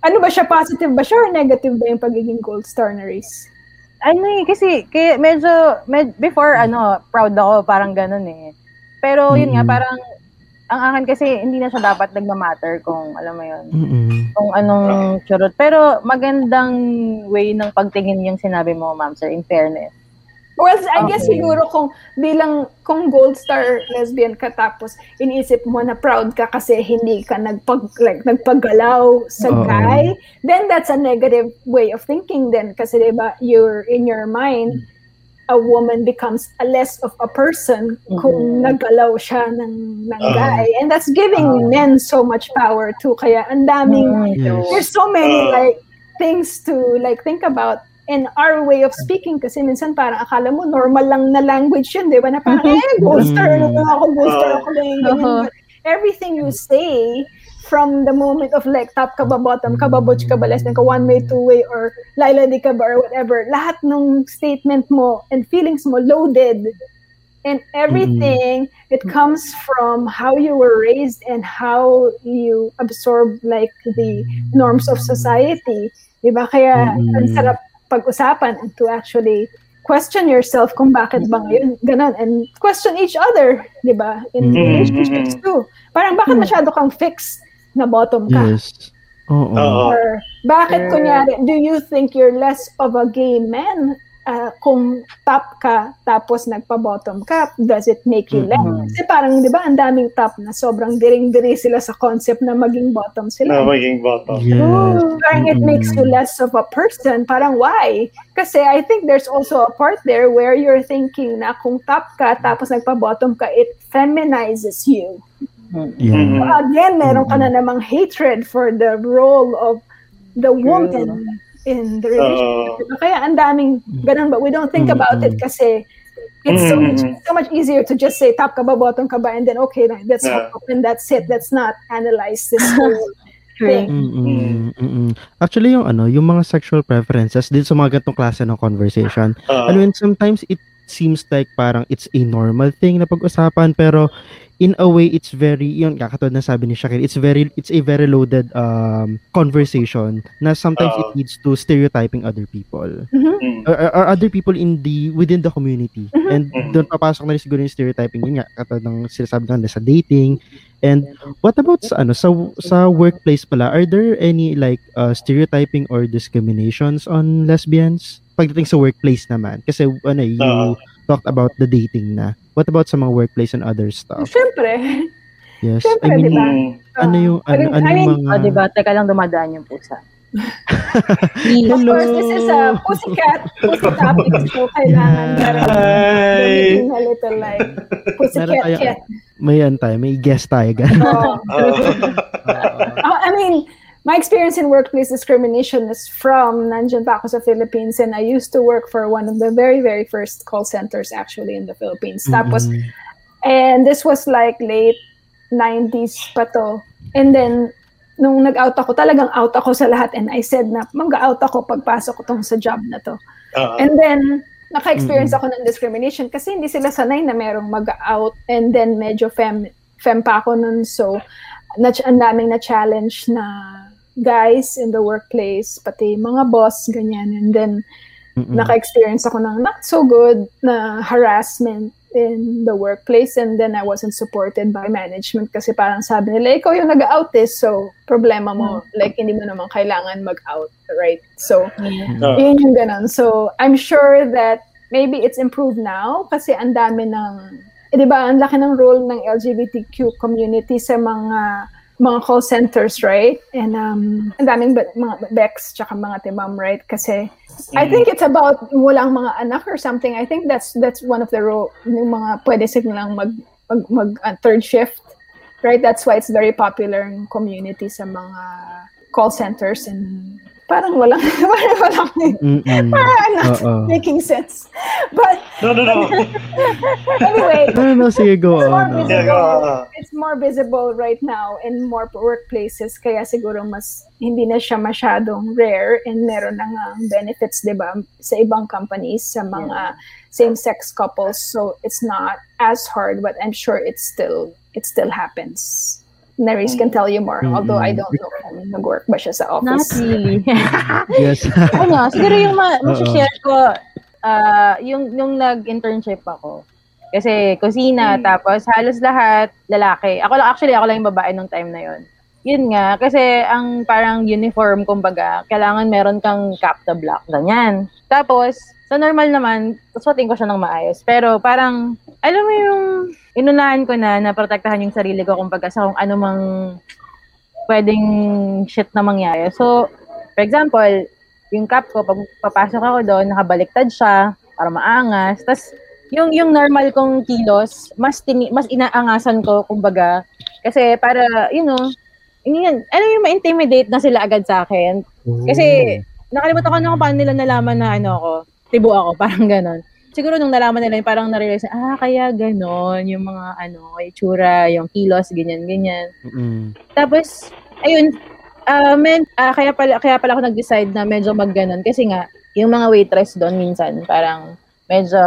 ano ba siya positive ba siya or negative ba yung pagiging gold star na race Ano eh, kasi kaya medyo, med, before, ano, proud ako, parang ganun eh. Pero yun nga, Mm. parang, ang akin kasi, hindi na siya dapat nagmamatter kung, alam mo yun, Mm-mm. kung anong churot. Pero magandang way ng pagtingin yung sinabi mo, ma'am, sir, in fairness. Well, I guess Okay. siguro kung bilang kung gold star lesbian ka tapos iniisip mo na proud ka kasi hindi ka nagpag like nagpaggalaw sa Oo. guy, then that's a negative way of thinking then kasi 'di ba you're in your mind a woman becomes a less of a person kung Mhm. naggalaw siya ng ng Oo. guy and that's giving men so much power too kaya ang daming Mm, Yes. there's so many Uh, like things to like think about in our way of speaking kasi minsan parang akala mo normal lang na language yun, di ba? Na parang, eh, booster, Mm. ano ako, booster Uh, ako, ganyan, ganyan. Everything you say from the moment of like top ka ba, bottom ka ba, butch ka ba, lesbian ka, one way, two way, or laila di ka ba, or whatever, lahat ng statement mo and feelings mo loaded and everything it comes from how you were raised and how you absorb like the norms of society. Diba? Kaya Mm-mm. ang sarap pag-usapan and to actually question yourself kung bakit ba ngayon ganun and question each other, diba? In Mm-mm. relationships too. Parang bakit masyado kang fixed na bottom ka? Yes. Oo. Oo. Or bakit Sure. kunyari, do you think you're less of a gay man uh, kung top ka tapos nagpa-bottom ka? Does it make you less? Mhm. Kasi parang, di ba, ang daming top na sobrang diring-diri sila sa concept na maging bottom Na sila. maging bottom. Yes. Parang it makes you less of a person. Parang why? Kasi I think there's also a part there where you're thinking na kung top ka tapos nagpa-bottom ka, it feminizes you. Yeah. Mhm. Again, meron ka na namang hatred for the role of the woman in the relationship. Oo. Kaya ang daming ganun, but we don't think about it kasi it's so much Mm-mm. so much easier to just say top ka ba, bottom ka ba, and then okay, that's Yeah. up and that's it. Let's not analyze this whole Agree. Mm-mm, mm-mm. Actually, yung ano, yung mga sexual preferences din sa mga ganitong klase ng conversation, Ah, I mean, sometimes it seems like parang it's a normal thing na pag-usapan pero in a way it's very yun nga katulad na sabi ni Shakir it's very it's a very loaded um conversation na sometimes it Oo. leads to stereotyping other people mm, or, or- or other people in the within the community Mhm. and Mhm. doon papasok na rin siguro yung stereotyping yun nga katulad ng sinasabi nga sa dating and what about sa ano sa sa workplace pala are there any like uh, stereotyping or discriminations on lesbians pagdating sa workplace naman kasi ano you Oo. talked about the dating na what about sa mga workplace and other stuff Siyempre. yes Siyempre, I mean diba? ano yung ano, I ano mean, yung mga O, diba? Teka lang dumadaan yung pusa. Of course, this is a pussycat, pussy topic, so kailangan Yeah. meron Hi! a little like pussycat Meron tayo- cat. may ano tayo may guest tayo ganun Oh. Oo. Uh, I mean, my experience in workplace discrimination is from Nandiyan pa ako sa Philippines and I used to work for one of the very, very first call centers actually in the Philippines. Tapos, Mm-mm. and this was like late 90s pa to. And then, nung nag-out ako, talagang out ako sa lahat and I said na mag-out ako pagpasok ko tong sa job na to. Oo. And then, naka-experience Mm-mm. ako ng discrimination kasi hindi sila sanay na merong mag-out and then medyo fem, fem pa ako nun. So, na, ang daming na-challenge na guys in the workplace, pati mga boss, ganyan. And then, Mm-mm. naka-experience ako ng not so good na harassment in the workplace and then I wasn't supported by management kasi parang sabi nila, ikaw yung nag-out eh, so problema mo. Like, hindi mo naman kailangan mag-out, right? So, Oo. yun yung ganun. So, I'm sure that maybe it's improved now kasi ang dami ng, eh, di ba, ang laki ng role ng LGBTQ community sa mga mga call centers, right? And um, ang daming be- mga Bex tsaka mga timam, right? Kasi I think it's about walang mga anak or something. I think that's that's one of the role yung mga pwede silang mag mag, mag uh, third shift, right? That's why it's very popular in community sa mga call centers and parang walang parang walang Mm-mm. parang not Oo. making sense. But No, no, no. anyway, no, no, sige, go It's more on. oo. Yeah, go. it's more visible right now in more workplaces kaya siguro mas hindi na siya masyadong rare and meron na nga benefits 'di ba sa ibang companies sa mga same-sex couples so it's not as hard but I'm sure it's still it still happens. Neris can tell you more although I don't know kung nag-work ba siya sa Not office. really. Yes. ano, siguro yung ma- share ko, ah, yung, yung nag-internship ako. Kasi kusina, Mm. tapos halos lahat lalaki. Ako lang, actually, ako lang yung babae nung time na yon. Yun nga, kasi ang parang uniform, kumbaga, kailangan meron kang cap to black, ganyan. Tapos, sa normal naman, suotin ko siya ng maayos. Pero parang, alam mo yung, inunahan ko na na protektahan yung sarili ko, kumbaga, sa kung ano mang pwedeng shit na mangyari. So, for example, yung cap ko, pag papasok ako doon, nakabaliktad siya para maangas. Tapos, yung, yung normal kong kilos, mas, tini, mas inaangasan ko, kumbaga. Kasi para, you know, yun, yun, ano yung ma-intimidate na sila agad sa akin. Kasi, nakalimutan ko na kung paano nila nalaman na ano ako, tibo ako, parang ganon. Siguro nung nalaman nila, parang narealize na, ah, kaya ganon, yung mga ano, itsura, yung kilos, ganyan, ganyan. Mm-mm. Tapos, ayun, ah men, ah, kaya, pala, kaya pala ako nag-decide na medyo mag-ganon. Kasi nga, yung mga waitress doon minsan, parang medyo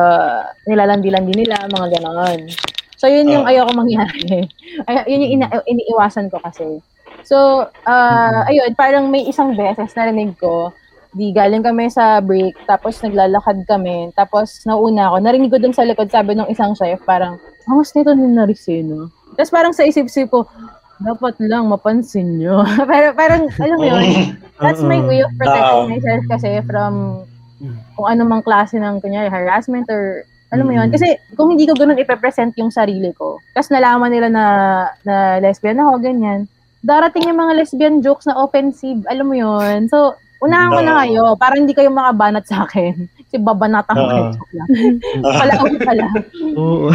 nilalandi-landi nila, mga ganon. So, yun yung Ah. ayoko mangyari. Ay, yun yung ina- iniiwasan ko kasi. So, ah, ayun, parang may isang beses narinig ko, di galing kami sa break, tapos naglalakad kami, tapos nauna ako, narinig ko dun sa likod, sabi ng isang chef, parang, angas nito ni Nariseno. Tapos parang sa isip-isip ko, dapat lang mapansin nyo. Pero parang, alam mo yun, that's my way of protecting myself kasi from kung ano mang klase ng, kunyari, harassment or, alam mo yun. Mm. Kasi kung hindi ko ganun ipepresent yung sarili ko, tapos nalaman nila na, na lesbian ako, ganyan, darating yung mga lesbian jokes na offensive, alam mo yun. So, unahan ko na kayo, para hindi kayo makabanat sa akin. Kasi babanatan ko kayo. Pala, ako pala. Oo.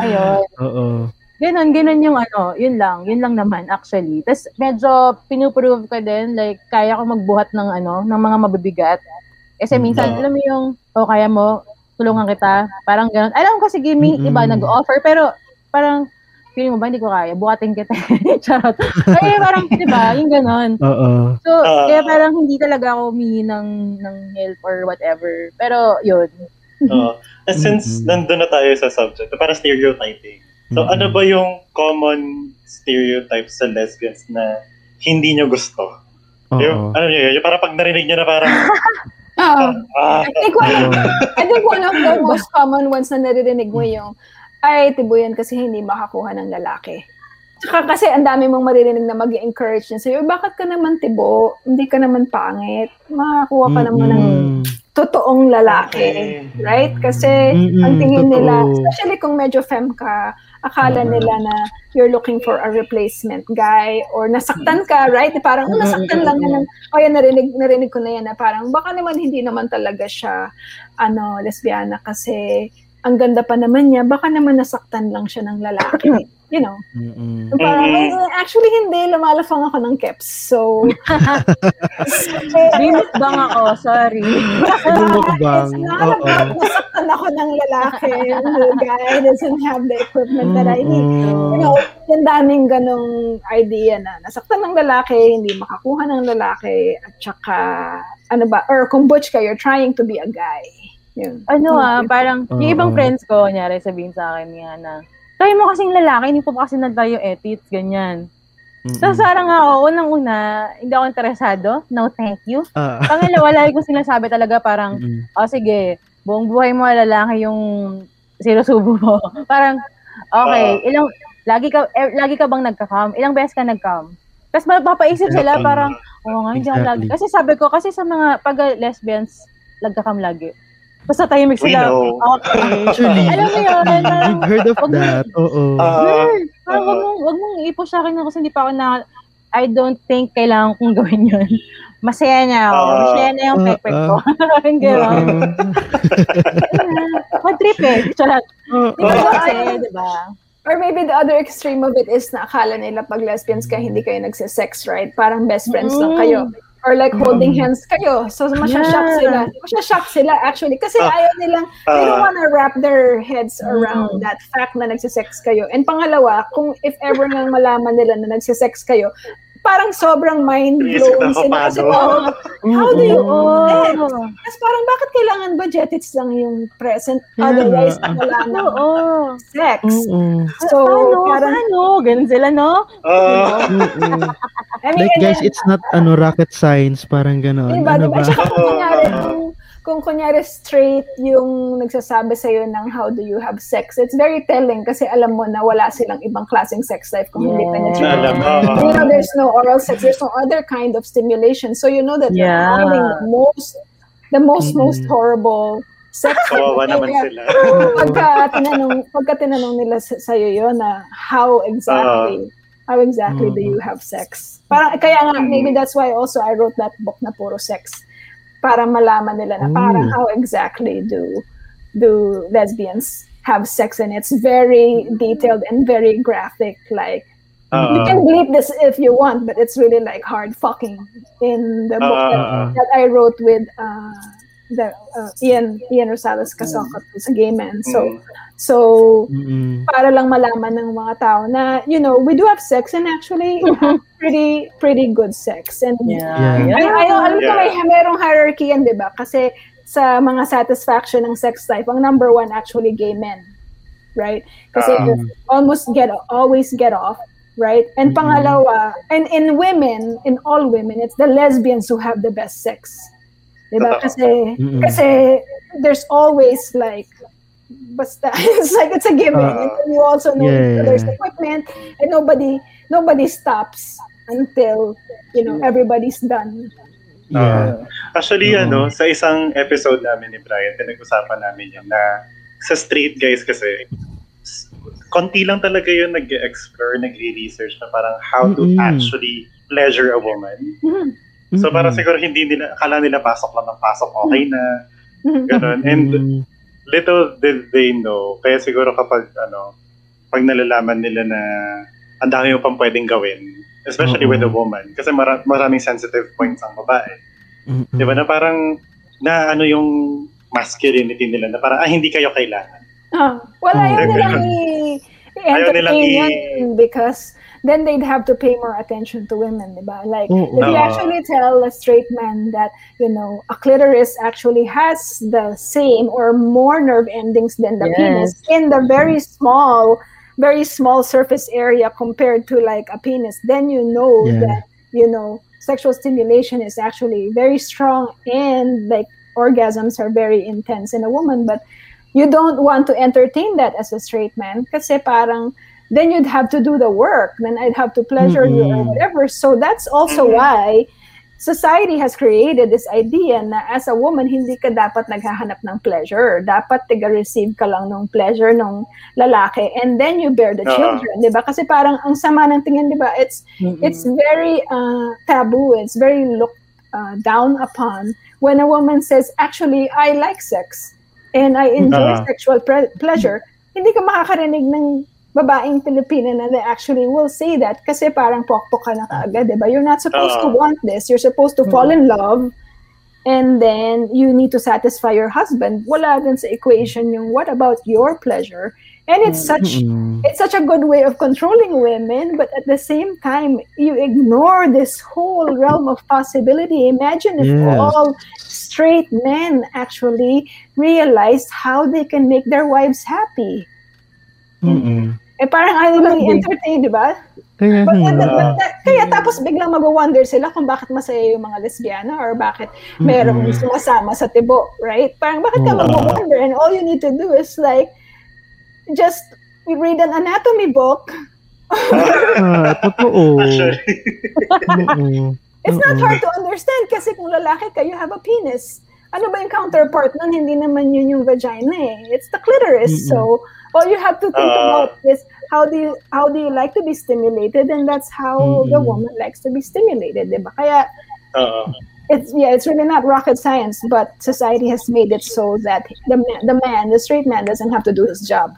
Ayun. Oo. Ganon, ganon yung ano, yun lang, yun lang naman actually. Tapos medyo pinuprove ko din, like, kaya ko magbuhat ng ano, ng mga mabibigat. Kasi minsan, Oo. alam mo yung, oh, kaya mo, tulungan kita, parang ganon. Alam ko kasi may Mm-mm. iba nag-offer, pero parang, feeling mo ba hindi ko kaya? Buhatin kita. Charot. Ay, parang, di ba? Yung ganon. Oo. So, Ah. kaya parang hindi talaga ako humingi ng, ng help or whatever. Pero, yun. Oo. And since Mhm. nandun na tayo sa subject, para stereotyping. So, Mhm. ano ba yung common stereotypes sa lesbians na hindi nyo gusto? Yung, Oo. ano yun, yung parang pag narinig nyo na parang, Oo. ah, I think one of, I think one of the most common ones na naririnig mo yung, ay, tibuyan kasi hindi makakuha ng lalaki. Tsaka kasi ang dami mong maririnig na mag encourage niya sa'yo, bakit ka naman tibo? Hindi ka naman pangit. Makakuha ka naman ng Mm-mm. totoong lalaki. Okay. Right? Kasi Mm-mm, ang tingin nila, totoo. especially kung medyo femme ka, akala Mm. nila na you're looking for a replacement guy or nasaktan ka, right? Parang oh, nasaktan lang yan. ng- O yan, narinig, narinig ko na yan na parang baka naman hindi naman talaga siya ano, lesbiana kasi ang ganda pa naman niya, baka naman nasaktan lang siya ng lalaki. You know? Mm-mm. So, parang, Mhm. "Eh, actually hindi, lumalafang ako ng keps. So, bang ako? Sorry. Yung mukbang. It's not Oo. about nasaktan ako ng lalaki. The guy doesn't have the equipment that I need. You know, yung daming ganong idea na nasaktan ng lalaki, hindi makakuha ng lalaki, at saka, ano ba, or kung butch ka, you're trying to be a guy. Yun. ano ah, parang, yung ibang Oo. friends ko, nyari sabihin sa akin nga na, tayo mo kasing lalaki, hindi po pa kasi nagtayo yung ethics, ganyan. Mm-mm. So, sarang ako, unang-una, hindi ako interesado. No, thank you. Ah. Pangalawa, lagi ko sinasabi talaga parang, Mm-mm. oh sige, buong buhay mo lalaki yung sinusubo mo. parang, okay, Ah. ilang, lagi ka, eh, lagi ka bang nagka-cam? Ilang beses ka nag-cam? Tapos mapapaisip sila parang, oo nga, hindi ako lagi. Exactly. Kasi sabi ko, kasi sa mga pag lesbians, nagka-cam lagi. Basta tahimik sila. Okay. Actually, Alam mo yun, parang, we've heard of that. Oo. ah, parang Oo. wag mong, wag mong ipo sa akin na kasi hindi pa ako na, I don't think kailangan kong gawin yun. Masaya na ako. Ah. Masaya na yung Ah, pepek ah. ko. Parang gano'n. Mag-trip eh. Charot. Oo. Di ba Ah. kasi, di ba? Or maybe the other extreme of it is na akala nila pag lesbians ka, hindi kayo nagsisex, right? Parang best friends lang Mm. kayo. Or like holding hands kayo. So, masyashock Yeah. sila. Masyashock sila actually. Kasi Ah. ayaw nilang, they don't ah, wanna wrap their heads Mm. around that fact na nagsisex kayo. And pangalawa, kung if ever nang malaman nila na nagsisex kayo, parang sobrang mind-blowing paano. parang, how do you Oo. sex? Tapos parang bakit kailangan ba jetits lang yung present? Otherwise, wala na sex. So, Paano? parang, Paano? Ganun sila, no? Oo. I mean, Like guys, it's not ano rocket science, parang gano'n. Diba, Ano diba? ba? Tsaka kung Oo. kunyari, kung, kunyari straight yung nagsasabi sa'yo ng how do you have sex, it's very telling kasi alam mo na wala silang ibang klaseng sex life kung hindi Yeah. penetrative. alam mo. You know, there's no oral sex, there's no other kind of stimulation. So you know that you're Yeah. having the most, the most, Mm-mm. most horrible sex. kawawa naman sila. pagka tinanong, pagka tinanong nila sa- sa'yo yun na how exactly, how exactly do you have sex? Parang, kaya nga, maybe that's why also I wrote that book na puro sex. Para malaman nila na parang Oh. how exactly do do lesbians have sex and it's very detailed and very graphic like you Ah, can bleep this if you want but it's really like hard fucking in the book that, Ah. that I wrote with uh, the uh, Ian Ian Rosales Casocot who's a gay man so mm. So Mm-mm. para lang malaman ng mga tao na you know we do have sex and actually have pretty pretty good sex and Yeah. ay, ay, alam ko Yeah. may merong hierarchy yan, di ba? Kasi sa mga satisfaction ng sex life, ang number one actually gay men. Right? Kasi you almost get, always get off. Right? And Mhm. pangalawa, and in women, in all women, it's the lesbians who have the best sex. Di ba? Totoo. Kasi, Mm-mm. kasi there's always like, basta, it's like, it's a given. Ah. and you also know Yeah. there's equipment and nobody, nobody stops until, you know, everybody's done. Yeah. Actually, Oo. ano, sa isang episode namin ni Brian, pinag-usapan namin yun na sa straight guys kasi, konti lang talaga yun nag-explore, nagre-research na parang how to Mm-mm. actually pleasure a woman. Mhm. So Mm-mm. parang siguro hindi nila, akala nila pasok lang ng pasok, okay na, Mhm. ganun. And. Little did they know, kaya siguro kapag, ano, pag nalalaman nila na ang dami mo pang pwedeng gawin, especially Oo. with a woman, kasi mara- maraming sensitive points ang babae. Mm-mm. Di ba na parang na ano yung masculinity nila na parang ah, hindi kayo kailangan. Ah, wala Oo. yun i- Ayaw nilang entertain because then they'd have to pay more attention to women, diba? Like, Oo. if you actually tell a straight man that, you know, a clitoris actually has the same or more nerve endings than the Yes. penis in the very small, very small surface area compared to like a penis, then you know Yeah. that, you know, sexual stimulation is actually very strong and like orgasms are very intense in a woman, but you don't want to entertain that as a straight man kasi parang then you'd have to do the work then i'd have to pleasure you or whatever. So that's also Mhm. why society has created this idea na as a woman hindi ka dapat naghahanap ng pleasure. Dapat tiga-receive ka lang ng pleasure ng lalaki and then you bear the Oo. children di ba? Kasi parang ang sama ng tingin di ba? It's it's very uh, taboo. It's very looked uh, down upon when a woman says, "Actually, I like sex and I enjoy Ah. sexual pre- pleasure." Hindi ka makakarinig ng babaeng Pilipina na they actually will say that kasi parang pokpok ka na kaagad, di ba? You're not supposed to Ah. want this. You're supposed to fall in love and then you need to satisfy your husband. Wala dun sa equation yung what about your pleasure? And it's such Mm-mm. it's such a good way of controlling women, but at the same time, you ignore this whole realm of possibility. Imagine if Yes. all straight men actually realized how they can make their wives happy. Mm-mm. Eh parang ayaw lang i-entertain, di ba? Kaya But, nga. but- but that- kaya tapos biglang mag-wonder sila kung bakit masaya yung mga lesbiana or bakit merong Mm-mm. sumasama sa tibo, right? Parang bakit ka mag-wonder and all you need to do is like just read an anatomy book Ah, totoo. Actually. Oo. It's not hard to understand kasi kung lalaki ka, you have a penis. Ano ba yung counterpart nun? Hindi naman yun yung vagina eh. It's the clitoris. Mm-mm. So, all you have to think Ah. about is how do you how do you like to be stimulated and that's how the Mm-mm. woman likes to be stimulated, 'di ba? Kaya Oo. it's yeah, it's really not rocket science, but society has made it so that the man, the man, the straight man doesn't have to do his job.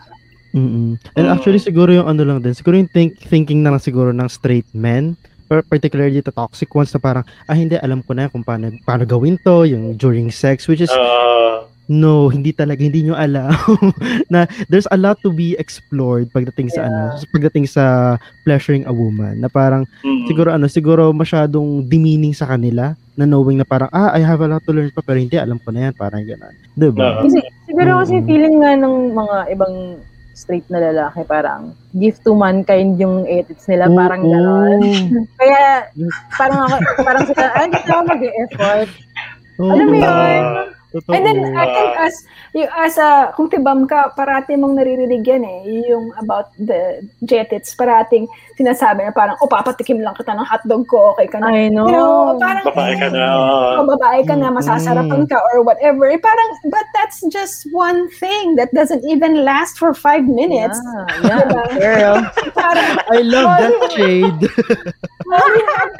Mm-mm. And Mm. actually siguro yung ano lang din, siguro yung think, thinking na lang siguro ng straight men, per- particularly the toxic ones na parang, ah hindi, alam ko na kung paano, paano gawin to, yung during sex, which is, Ah, no, hindi talaga, hindi nyo alam na there's a lot to be explored pagdating sa ano, pagdating sa pleasuring a woman, na parang, mm. siguro ano, siguro masyadong demeaning sa kanila, na knowing na parang, ah, I have a lot to learn pa, pero hindi, alam ko na yan, parang gano'n. Diba? Oo. Kasi, siguro kasi Mm. feeling nga ng mga ibang straight na lalaki, parang gift to mankind yung edits nila, parang Oo. gano'n. Kaya, parang ako, parang sila, ah, hindi ako mag-effort. Oo. Alam mo yun? Totoo. And then I think as you as a kung tibam ka, parati mong naririnig yan eh, yung about the jetits, parating sinasabi na parang, oh, papatikim lang kita ng hotdog ko, okay ka na. I know. You know, parang, babae ka na. oh, babae ka na, masasarapan ka or whatever. Eh, parang, but that's just one thing that doesn't even last for five minutes. Yeah, yeah, Diba? girl. Parang, I love that shade. all you have,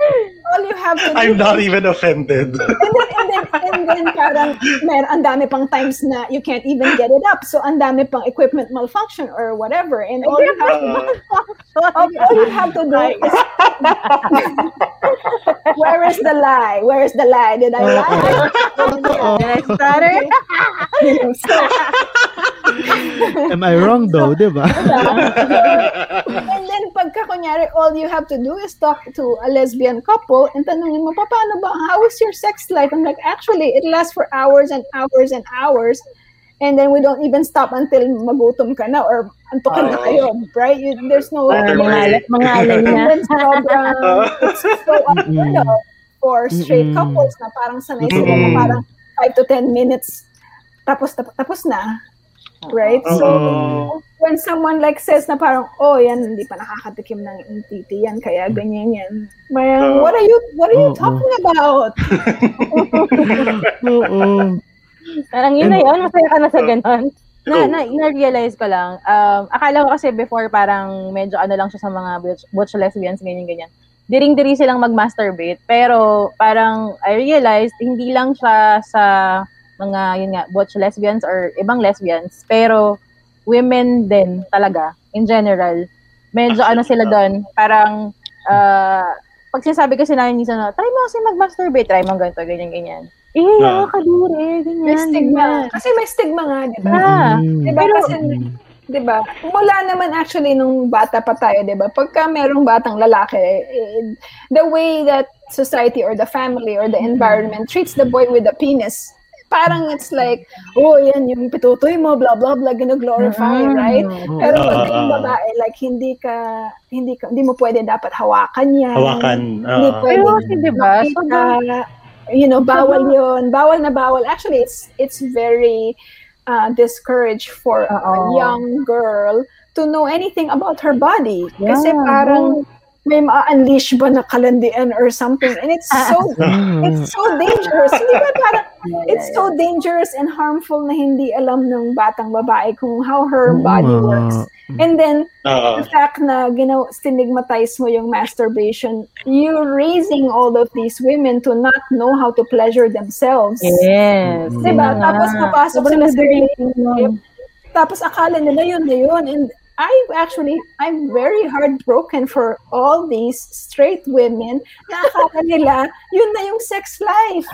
all you have to do I'm not even offended. and then, and then, and then parang mer ang dami pang times na you can't even get it up. So, ang dami pang equipment malfunction or whatever. And all you have to all, all you have to do is where is the lie? Where is the lie? Did I lie? Did I stutter? Am I wrong though, di ba? and then pagka kunyari, all you have to do is talk to a lesbian couple and tanungin mo, "Pa, paano ba? How is your sex life? I'm like, actually, it lasts for hours and hours and hours. And then we don't even stop until magutom ka na or antukan na Oo. kayo, right? You, there's no... Mga alay And na. then sobrang, it's so unheard of for straight Mm-mm. couples na parang sanay sila na parang 5 to 10 minutes tapos tapos, tapos na. Right? So, Oo. when someone like says na parang, oh, yan, hindi pa nakakatikim ng titi yan, kaya ganyan yan. Parang, Oo. what are you, what are you Oo. talking about? Oo. Parang yun na yun, masaya ka na sa ganon. Na, na, na-realize ko lang, um, akala ko kasi before parang medyo ano lang siya sa mga butch, butch lesbians, ganyan-ganyan. Diring-diri silang mag-masturbate, pero parang I realized, hindi lang siya sa mga, yun nga, butch lesbians or ibang lesbians, pero women din talaga, in general. Medyo ano sila doon, parang, uh, pag sinasabi kasi namin minsan na, try mo kasi mag-masturbate, try mo ganito, ganyan-ganyan. Eh, Ah. nakakadure, ganyan. May stigma. ganyan. Kasi may stigma nga, di ba? Ah, Mm. Diba? Pero- Kasi 'di ba? Mula naman actually nung bata pa tayo, 'di ba? Pagka merong batang lalaki, eh, the way that society or the family or the environment treats the boy with the penis, parang it's like, oh, yan yung pitutoy mo, blah blah blah, gino-glorify, Mm. right? Pero pag ah, yung ah. babae, like hindi ka hindi ka hindi mo pwede dapat hawakan yan. Hawakan. Hindi oo. pwede Pero kasi, di ba, you know, bawal yun. Bawal na bawal. Actually, it's it's very uh, discouraged for a young girl to know anything about her body. Kasi Yeah, parang may ma-unleash ba na kalandian or something. And it's so it's so dangerous. Hindi ba parang it's so dangerous and harmful na hindi alam ng batang babae kung how her body nga. works. And then, Oo. the fact na ginaw, stigmatize mo yung masturbation, you're raising all of these women to not know how to pleasure themselves. Yes. Diba? Na Tapos Sobrang sila sa nun. Tapos akala nila yun na yun. And I actually, I'm very heartbroken for all these straight women na akala nila, yun na yung sex life.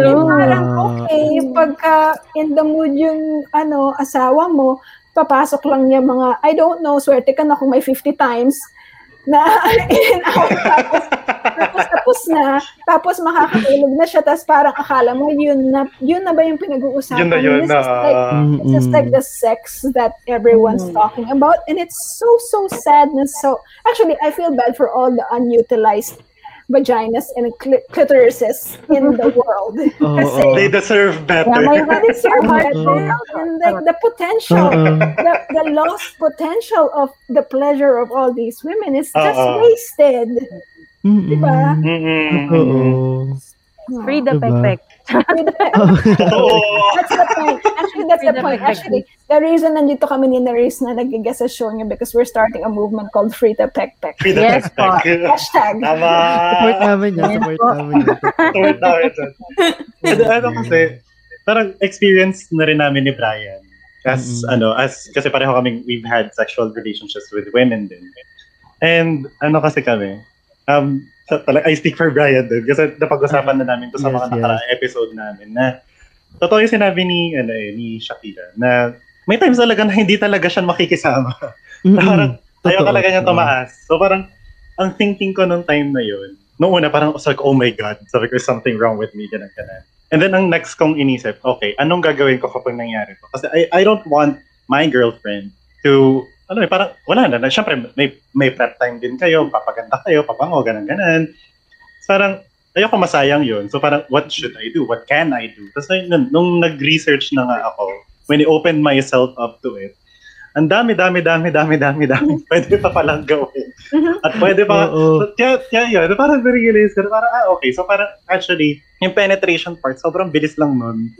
Oo Yung parang okay, pagka in the mood yung ano, asawa mo, papasok lang niya mga, I don't know, swerte ka na kung may 50 times na in and out. Tapos, tapos tapos na, tapos makakatulog na siya, tapos parang akala mo, yun na, yun na ba yung pinag-uusapan? Yun na yun. This is like, ah. it's just like the sex that everyone's Mm. talking about, and it's so, so sad. And so, actually, I feel bad for all the unutilized vaginas and cli- clitorises in the world. Oo, Kasi, oo. They deserve better. Yeah, may- but it's your heart Oo. and like the potential, uh-uh. the, the lost potential of the pleasure of all these women is just Oo. wasted. Mm-mm. Diba? Mm-mm. Free the Diba? That's the point. Actually, that's the point. Actually, the reason nandito kami ni Nerys na nagigas sa show niya because we're starting a movement called Free the Peck Peck. Free the Yes, tech-tech. Hashtag. Tama. Support namin yan. Support namin yan. Support namin. And ano kasi, parang experience na rin namin ni Brian. As, Mm-mm. ano, as, kasi pareho kaming, we've had sexual relationships with women din. And, ano kasi kami, um, sa, tala- I speak for Brian din, kasi napag-usapan na namin to sa Yes, mga yes. nakaraang episode namin na, totoo yung sinabi ni, ano eh, ni Shakira, na may times talaga na hindi talaga siya makikisama. Parang, Ayaw talaga niya tumaas. So parang, ang thinking ko nung time na yun, noong una parang, sabi ko, oh my God, sabi ko, there's something wrong with me, ganun, ganun. And then ang next kong inisip, okay, anong gagawin ko kapag nangyari to? Kasi I, I don't want my girlfriend to, ano eh, parang, wala na, na syempre, may, may prep time din kayo, papaganda kayo, papango, ganun, ganun. So, parang, ayoko masayang yun. So parang, what should I do? What can I do? Tapos nung, nung nag-research na nga ako, when I opened myself up to it, ang dami, dami, dami, dami, dami, dami, pwede pa palang gawin. At pwede pa, so, kaya, kaya yun, parang na-realize ko, parang, ah, okay, so parang, actually, yung penetration part, sobrang bilis lang nun.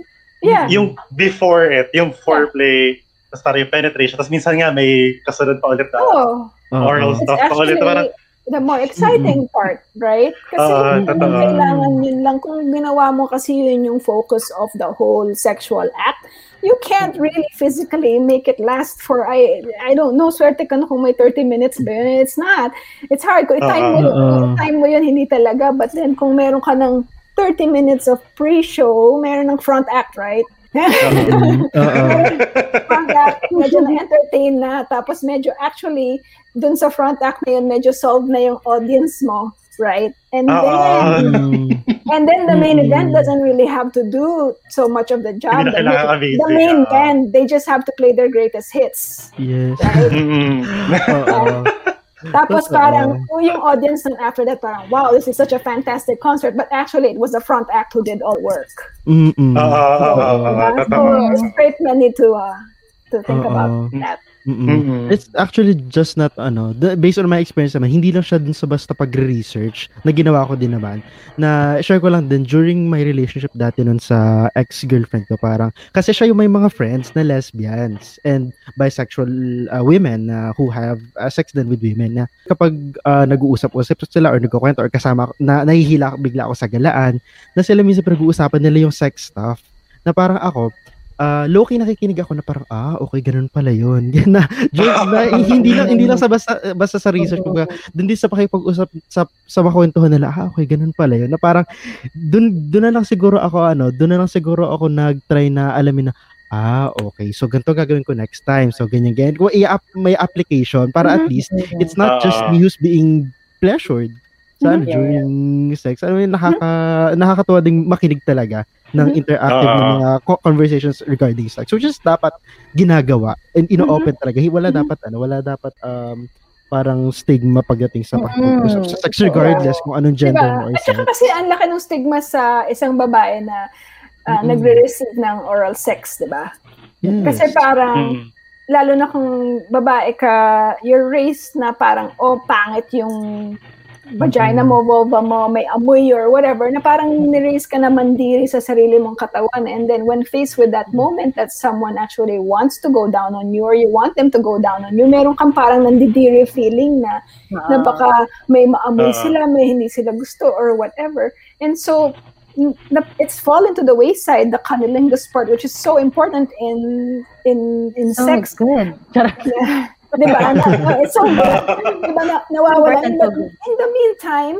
Yeah. Yung before it, yung foreplay, tapos parang yung penetration, tapos minsan nga may kasunod pa ulit na Oh, oral it's stuff pa ulit. Parang, actually the more exciting part, right? Kasi kung totoo. kailangan yun lang, kung ginawa mo kasi yun yung focus of the whole sexual act, you can't really physically make it last for, I I don't know, swerte ka na kung may 30 minutes ba yun. It's not. It's hard. Kung time mo, yun, kung time mo yun, hindi talaga. But then kung meron ka ng 30 minutes of pre-show, meron ng front act, right? Oo. front act, medyo na-entertain na. Tapos medyo actually, dun sa front act na yun, medyo solved na yung audience mo. Right? And Oo. then, Mm. and then the main event doesn't really have to do so much of the job. The, the main ah. band, they just have to play their greatest hits. Yes. Right? Mm. Tapos parang, oh, yung audience then after that, parang, wow, this is such a fantastic concert. But actually, it was the front act who did all the work. Mm-mm. Oo, oo, oo, Diba? totoo. So, straight need to, uh, to think Oo. about that. Mm-mm. Mm-mm. It's actually just not ano, the, based on my experience naman, hindi lang siya dun sa basta pag-research na ginawa ko din naman. Na share ko lang din during my relationship dati nun sa ex-girlfriend ko parang kasi siya yung may mga friends na lesbians and bisexual uh, women na who have uh, sex din with women na kapag uh, nag-uusap-usap sila or nagkukwento or kasama na nahihila bigla ako sa galaan na sila minsan pinag-uusapan nila yung sex stuff na parang ako ah low-key nakikinig ako na parang, ah, okay, ganun pala yun. Yan na, just, na, hindi lang, hindi lang sa basta, basta sa research, kumbaga, dun din sa pakipag-usap, sa, sa makwentuhan nila, ah, okay, ganun pala yun. Na parang, dun, dun na lang siguro ako, ano, dun na lang siguro ako nag-try na alamin na, ah, okay. So, ganito gagawin ko next time. So, ganyan, ganyan. Kung i-up, may application para at Mhm. least it's not just Ah. me who's being pleasured sa Mhm. during sex. I mean, nakaka, nakakatuwa ding makinig talaga ng Mhm. interactive na Ah. mga co- conversations regarding sex. So, just dapat ginagawa and ino-open talaga. Wala Mhm. dapat, ano, wala dapat, um, parang stigma pagdating sa pag Mhm. sa sex regardless kung anong gender mo or Diba? At saka sex. kasi ang laki ng stigma sa isang babae na ah, Mm-mm. nagre-receive ng oral sex, di ba? Yes. Kasi parang, Mm. lalo na kung babae ka, you're raised na parang, oh, pangit yung vagina mo, vulva mo, may amoy or whatever, na parang niraise ka na mandiri sa sarili mong katawan. And then when faced with that moment that someone actually wants to go down on you or you want them to go down on you, meron kang parang nandidiri feeling na na baka may maamoy Ah. sila, may hindi sila gusto or whatever. And so it's fallen to the wayside the cunnilingus part which is so important in in in Oh, sex. good. Charot. Di ba? Na, na- so di ba na, nawawala. In the, to good. in the meantime,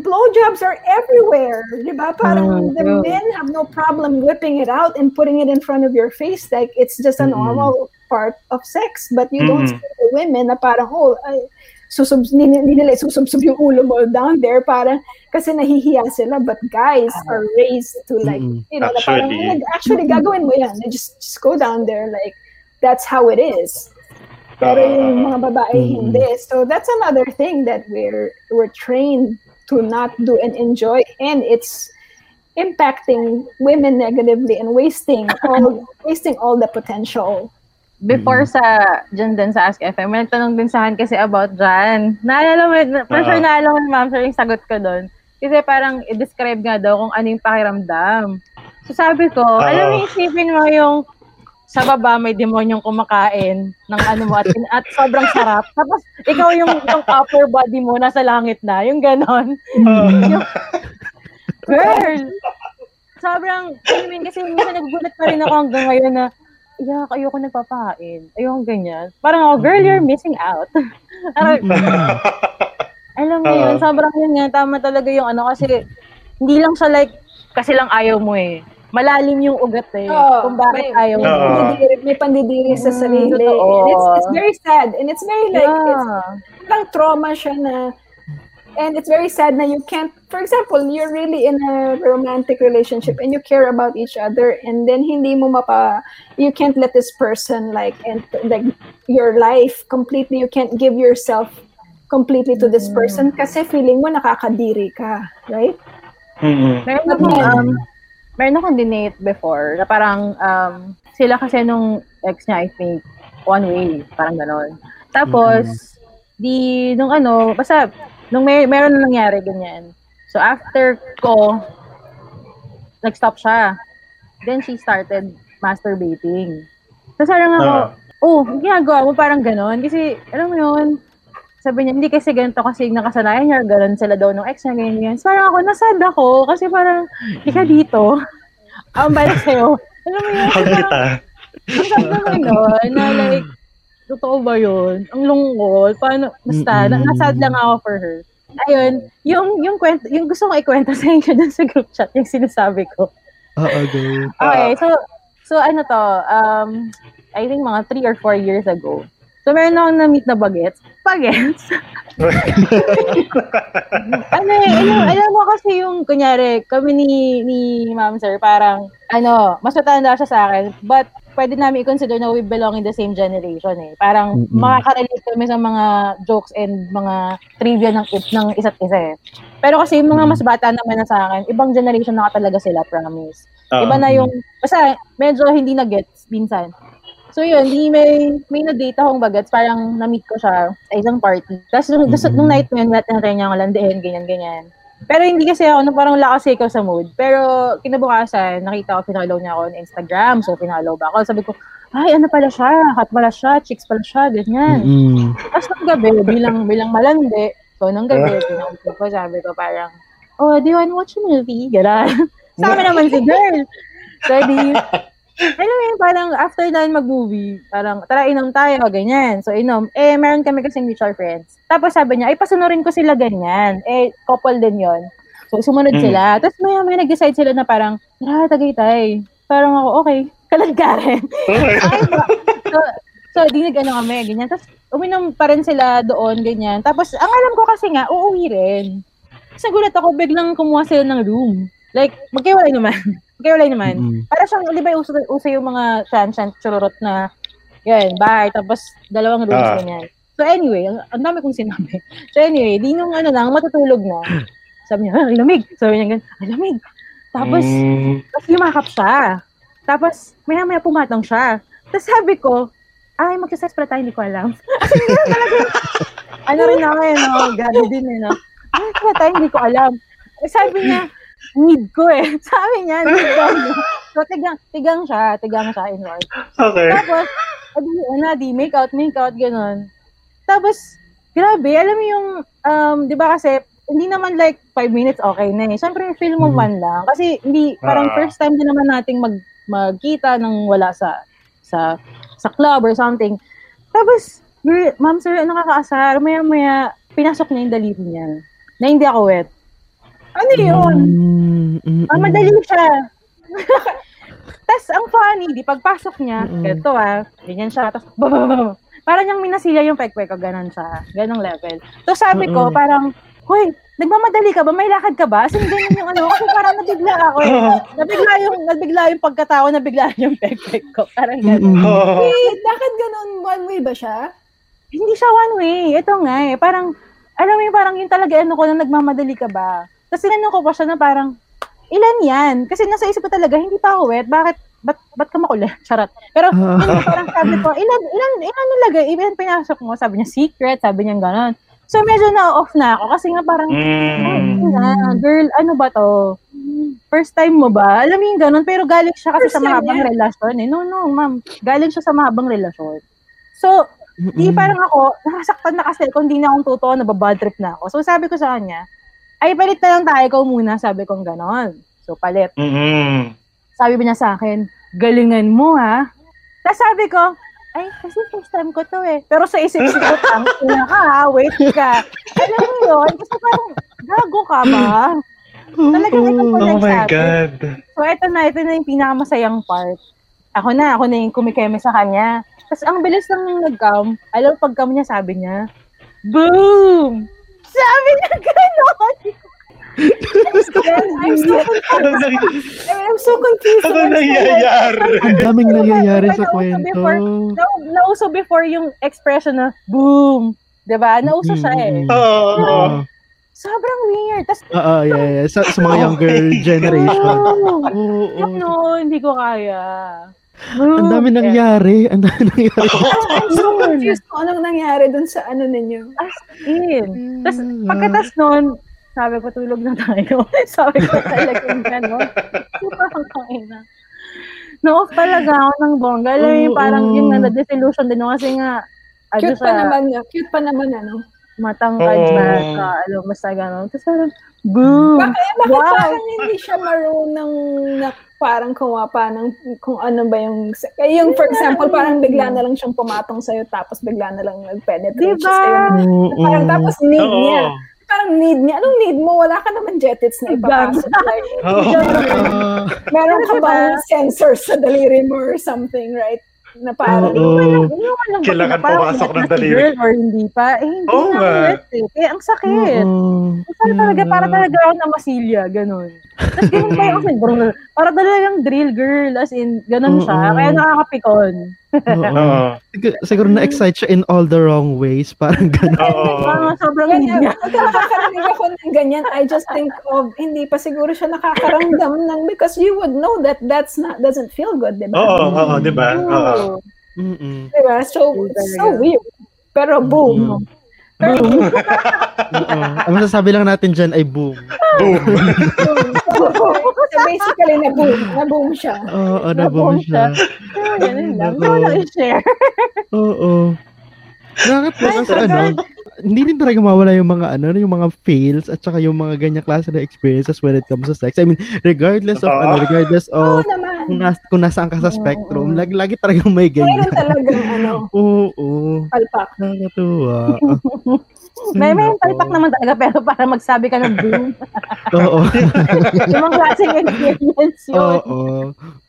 blowjobs are everywhere. Di ba? Parang Mm, the true. men have no problem whipping it out and putting it in front of your face like it's just a normal part of sex. But you don't see the women na parang, oh, ay, susub, hindi, hindi nila susubsub yung ulo mo down there parang kasi nahihiya sila but guys are raised to like Mm-mm. you know na parang Actually. "Ay, actually gagawin mo yan just just go down there like that's how it is pero yung mga babae Mm. hindi so that's another thing that we're we're trained to not do and enjoy and it's impacting women negatively and wasting all wasting all the potential Before sa, dyan din sa Ask FM, may nagtanong din sa akin kasi about dyan. Naalala mo, na- for sure Ah. naalala mo, ma'am, sir, yung sagot ko doon. Kasi parang i-describe nga daw kung ano yung pakiramdam. So sabi ko, Ah. alam mo, isipin mo yung sa baba may demonyong kumakain ng ano mo at, at sobrang sarap. Tapos ikaw yung, yung upper body mo nasa langit na, yung ganon. Yung- Girl! Sobrang, I mean, kasi minsan nagugulat pa rin ako hanggang ngayon na, yeah, ayoko nagpapain. Ayoko ganyan. Parang, oh, girl, you're missing out. Parang, alam mo yun, sobrang yun nga, tama talaga yung ano, kasi, hindi lang siya like, kasi lang ayaw mo eh. Malalim yung ugat eh. Oo, kung bakit may- ayaw may. Oo. pandidiri, may pandidiri sa Mm, sarili and it's, it's very sad and it's very like it's Yeah. parang trauma siya na and it's very sad na you can't for example you're really in a romantic relationship and you care about each other and then hindi mo mapa you can't let this person like and like your life completely you can't give yourself completely to this person kasi feeling mo nakakadiri ka right Mm-mm. Meron akong, um, meron akong dinate before na parang um, sila kasi nung ex niya, I think, one way, parang ganon. Tapos, di, nung ano, basta, nung may, meron na nangyari, ganyan. So, after ko, nag-stop siya. Then, she started masturbating. Tapos, parang ako, Ah. oh, ginagawa mo parang ganon. Kasi, alam mo yun, sabi niya, hindi kasi ganito kasi nakasanayan niya, ganon sila daw nung ex niya, ganyan, ganyan. So, parang ako, nasad ako, kasi parang, di ka dito. Ang balik sa'yo. Alam mo yun, parang, kita. ang sabi naman nun, na like, totoo ba yun? Ang lungkot. Paano, basta, na, nasad lang ako for her. Ayun, yung, yung kwento, yung gusto ko ikwento sa inyo dun sa group chat, yung sinasabi ko. Oo, go. Okay, so, so ano to, um, I think mga three or four years ago. So, meron akong na-meet na bagets. Bagets? ano eh, alam, alam mo kasi yung, kunyari, kami ni, ni Ma'am Sir, parang, ano, mas matanda siya sa akin, but pwede namin i-consider na we belong in the same generation eh. Parang Mm-mm. makaka-relate kami sa mga jokes and mga trivia ng, ng isa't isa eh. Pero kasi yung mga mas bata naman na sa akin, ibang generation na talaga sila, promise. Ah. Iba na yung, basta medyo hindi na gets minsan. So yun, di may, may na-date akong bagets, parang na-meet ko siya sa isang party. Tapos nung, Mhm. nung night mo yun, natin niya ako landihin, ganyan, ganyan. Pero hindi kasi ako, no, parang wala kasi ikaw sa mood. Pero kinabukasan, nakita ko, pinalaw niya ako on Instagram. So, pinalaw ba ako? Sabi ko, ay, ano pala siya? Hot pala siya, chicks pala siya, ganyan. Mm-mm. Tapos nung gabi, bilang, bilang malandi, so nung gabi, pinakita ko, sabi ko parang, oh, do you wanna watch a movie? Gano'n. Sa amin naman si girl. So, di, alam mo parang after na mag-movie, parang, tara, inom tayo, ganyan. So, inom. Eh, meron kami kasing mutual friends. Tapos sabi niya, ay, pasunurin ko sila ganyan. Eh, couple din yon So, sumunod Mm. sila. Tapos maya may nag-decide sila na parang, tara, tagaytay. Parang ako, okay. Kaladkarin. Okay. Ay, ba- so, so, di nag ano kami, ganyan. Tapos, uminom pa rin sila doon, ganyan. Tapos, ang alam ko kasi nga, uuwi rin. Tapos, nagulat ako, biglang kumuha sila ng room. Like, magkiwalay naman. Magkiwalay naman. Mm. Para siyang, di ba, uso, uso yung mga shan-shan, chururot na, yan, bahay, tapos dalawang rooms, Ah. ganyan. So, anyway, ang, ang dami kong sinabi. So, anyway, di nung ano lang, matutulog na. Sabi niya, ay, lamig. Sabi niya, ay, lamig. Tapos, Mm, tapos yumakap siya. Tapos, maya-maya pumatong siya. Tapos sabi ko, ay, magsasex pala tayo, hindi ko alam. Kasi hindi talaga, ano rin ako eh, no? Gabi din eh, no? Ay, pala tayo, hindi ko alam. Eh, sabi niya, need ko eh. Sabi niya, need daw niya. So, tigang, tigang siya, tigang siya inward. okay. Tapos, adi, ano, di, make out, make out, ganun. Tapos, grabe, alam mo yung, um, di ba kasi, hindi naman like five minutes okay na eh. Siyempre, feel mo Mhm. man lang. Kasi, hindi, parang Ah. first time din naman nating mag, magkita nang wala sa, sa, sa club or something. Tapos, ma'am sir, ano nakakaasar? Maya, maya, pinasok niya yung daliri niya. Na hindi ako wet. Ano yun? Mm, mm, Ah, mm. madali siya. Tapos, ang funny, di pagpasok niya, Mm-mm. ito ah, ganyan siya, tapos. Parang yung minasilya yung pekpek ko, ganun siya, ganong level. So sabi ko, Mm-mm. parang, Hoy, nagmamadali ka ba? May lakad ka ba? As in, ganyan yung ano, kasi parang nabigla ako eh. Nabigla yung, nabigla yung pagkatao, nabigla yung pekpek ko. Parang ganun. Mm-mm. Wait, bakit ganun? One way ba siya? Hindi siya one way. Ito nga eh. Parang, alam mo yung parang yung talaga ano ko na nagmamadali ka ba? Tapos tinanong ko pa siya na parang, ilan yan? Kasi nasa isip ko talaga, hindi pa ako wet. Bakit, ba't, ba't ka makulit? Charot. Pero, hindi, parang sabi ko, ilan, ilan, ilan nilagay? Ilan pinasok mo? Sabi niya, secret. Sabi niya gano'n. So, medyo na-off na ako kasi nga parang, Mm. "Ay, na, girl, ano ba to? First time mo ba? Alam mo yung ganun, pero galing siya kasi First sa mahabang niya? relasyon eh. No, no, ma'am. Galing siya sa mahabang relasyon. So, Di Mm-mm. parang ako, nakasaktan na kasi kung di na akong totoo, nababad trip na ako. So sabi ko sa kanya, ay palit na lang tayo, ikaw muna, sabi kong ganon. So palit. Mm-mm. Sabi niya sa akin, galingan mo ha. Tapos sabi ko, ay, kasi first time ko to eh. Pero sa isip-isip ko, tang, ina ka ha, wait ka. Alam mo yun, kasi parang, gago ka ba? Talagang ito po Oh my. God. So, ito na, ito na yung pinakamasayang part. Ako na, ako na yung kumikeme sa kanya. Tapos, ang bilis lang yung nag-cam. Alam, pag-cam niya, sabi niya, Boom! Sabi niya gano'n! I'm so, nang- I'm so confused. ano nangyayari? Ang daming nangyayari sa kwento. before. Na, nauso before yung expression na, boom! Diba? Nauso siya eh. Mm-mm. Oo. Sobrang weird. Tapos, Oo, yeah, yeah. Sa, sa mga younger generation. Oo, oo. ano, hindi ko kaya. Ang dami nangyari. Ang dami nangyari. I'm so confused kung anong nangyari dun sa ano ninyo. In. Tapos, pagkatas nun, sabi ko, tulog na tayo. sabi ko talagang gano'n. Parang kangina. No-off talaga ako ng bongga. Alam mo yung Oo. parang yun nga, na-disillusion din ako kasi nga, ano Cute pa siya, naman niya. Cute pa naman ano. matangkad Oo. na ka, alam, basta gano'n. Tapos parang, boom! Bakit, bakit Wow. parang hindi siya marunong na parang kumapa ng kung ano ba yung eh, yung for example parang bigla na lang siyang pumatong sa'yo tapos bigla na lang nag-penetrate siya Diba? sa'yo. Oo. Parang tapos need Oo. niya. Parang need niya. Anong need mo? Wala ka naman jetits na ipapasok. Like, Oo. Ah, meron ka Diba? bang sensors sa daliri mo or something, right? Na parang. Hindi ko alam Kailangan pumasok ng daliri. Or hindi pa. Eh, hindi Oo na eh. Kaya ang sakit. oo. Para talaga, para talaga ako na masilya, ganun. Tapos ganun pa yung brr, para talagang drill girl, as in, ganun siya. Kaya nakakapikon. Oo. Oo. Sig- Siguro na-excite siya in all the wrong ways. Parang gano'n. Oo. Parang sobrang hindi niya. nakakarinig ako ng ganyan, I just think of, hindi pa siguro siya nakakaramdam ng, because you would know that that's not, doesn't feel good, di ba? Oo, oo, di ba? Oo. Mm-mm. Di ba? So, it's so weird. Pero boom. Mm. Oo. Ang masasabi lang natin dyan ay boom. Boom. so basically, na-boom. Na-boom siya. Oo, na Na-boom boom siya. Ah, Ganun lang. Lang i-share. Oo. Nakakatawa Ay, kasi ano, hindi rin talaga mawala yung mga ano, yung mga fails at saka yung mga ganyang klase na experiences when it comes to sex. I mean, regardless of Oo. ano, regardless of naman. Kung, nas, kung nasaan ka sa spectrum, oo. lagi, lagi talagang may Mayroon ganyan. talagang ano, Oo, oo. palpak. Nakakatuwa. May may Nako. talpak naman talaga pero para magsabi ka ng boom. Oo. yung mga klaseng experience yun. Oo.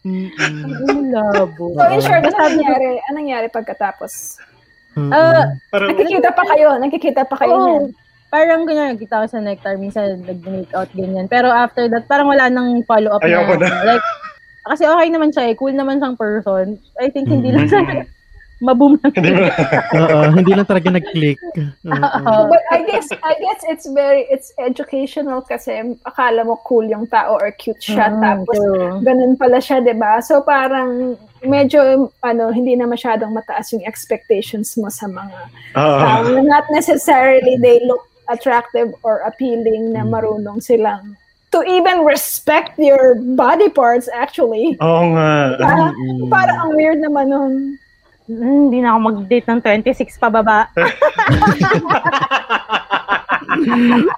Ang labo. So in short, ano nangyari? Ano nangyari pagkatapos? Ah, Parang, Nakikita pa kayo, nakikita pa kayo Oo. niyan. Parang ganyan, nagkita ko sa Nectar, minsan nag-make out, ganyan. Pero after that, parang wala nang follow-up Ayaw ko na. Like, kasi okay naman siya eh, cool naman siyang person. I think hindi lang Mhm. sa maboom lang. hindi Oo, hindi lang talaga nag-click. Oo. But I guess I guess it's very it's educational kasi akala mo cool yung tao or cute siya Mm, tapos ganun pala siya, 'di ba? So parang medyo ano hindi na masyadong mataas yung expectations mo sa mga tao. Not necessarily they look attractive or appealing na marunong silang to even respect your body parts actually. Oo nga. Parang, Mm-mm. parang ang weird naman nun. Hmm, Hindi na ako mag-date ng 26 pababa.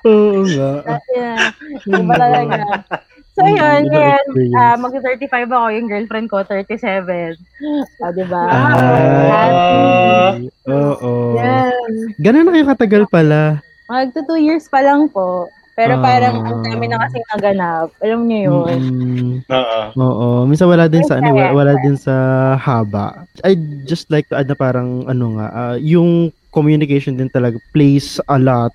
Oo nga. yeah. Iba talaga. So yun, ngayon, experience. ah mag-35 ako, yung girlfriend ko, 37. Ah, diba? Ah, Oo. Yan. Ganun na kayo katagal pala. Mag 2 years pa lang po. Pero parang ang dami na kasing naganap. Alam niyo yun. Mm-mm. Oo. Oo. Minsan wala din sa ano, Kaya- wala din sa haba. I just like to add na parang ano nga, ah, yung communication din talaga plays a lot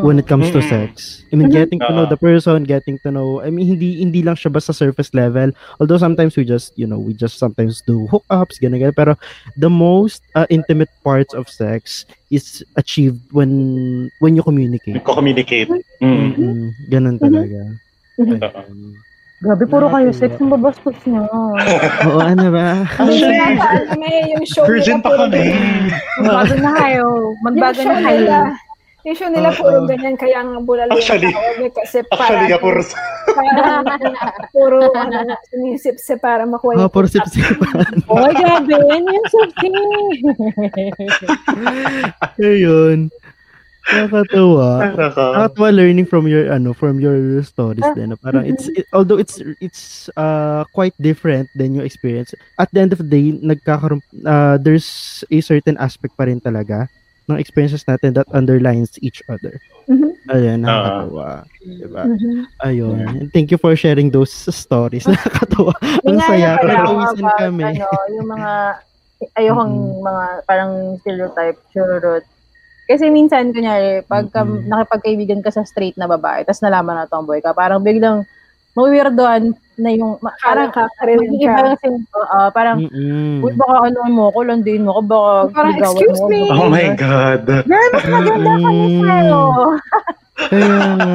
when it comes to sex. I mean, Mhm. getting to know Oo. the person, getting to know, I mean, hindi hindi lang siya basta surface level. Although sometimes we just, you know, we just sometimes do hookups, ganun, ganun. Pero the most uh, intimate parts of sex is achieved when when you communicate. Nagko-communicate. Mm. Mm-mm. Ganun talaga. Oo. Grabe, puro kayo sex. Ang babastos niyo. Oo, ano ba? Actually, Kaya kami, yung show virgin nila pa kami. Magbago na kayo. Magbago Yung na kayo. nila, yung show nila Oo. puro ganyan, kaya nga bulalo yung Actually- tawag eh, kasi Actually, parang, nga, puro parang puro ano, sinisip-sip para makuha Oh, yung puro sip-sipan. Oh, grabe. Yan yung safety. Ayun. Nakakatawa. Nako. Nakakatawa learning from your ano from your stories din. no? Parang it's it- although it's it's uh quite different than your experience. At the end of the day, nagkakaroon uh, there's a certain aspect pa rin talaga ng experiences natin that underlines each other. Mhm. Ayun, nakakatawa. Diba? Mhm. Ayun. And Thank you for sharing those stories. Nakakatawa. Ang saya. about, kami. Ano, yung mga, ayokong mga parang stereotype, churot. Kasi minsan, kunyari, pagka Mm-mm. nakipagkaibigan ka sa straight na babae, tapos nalaman na tomboy ka, parang biglang mawiwirdoan na yung, ma- Parang kakarin ka. yung sin- oo, parang, Mm-mm. uy, baka ano mo ko, landiin mo ko, baka Parang, excuse mo me. baka Oh my. God. Girl, mas maganda ka Mm-mm. sa'yo. Kaya nga.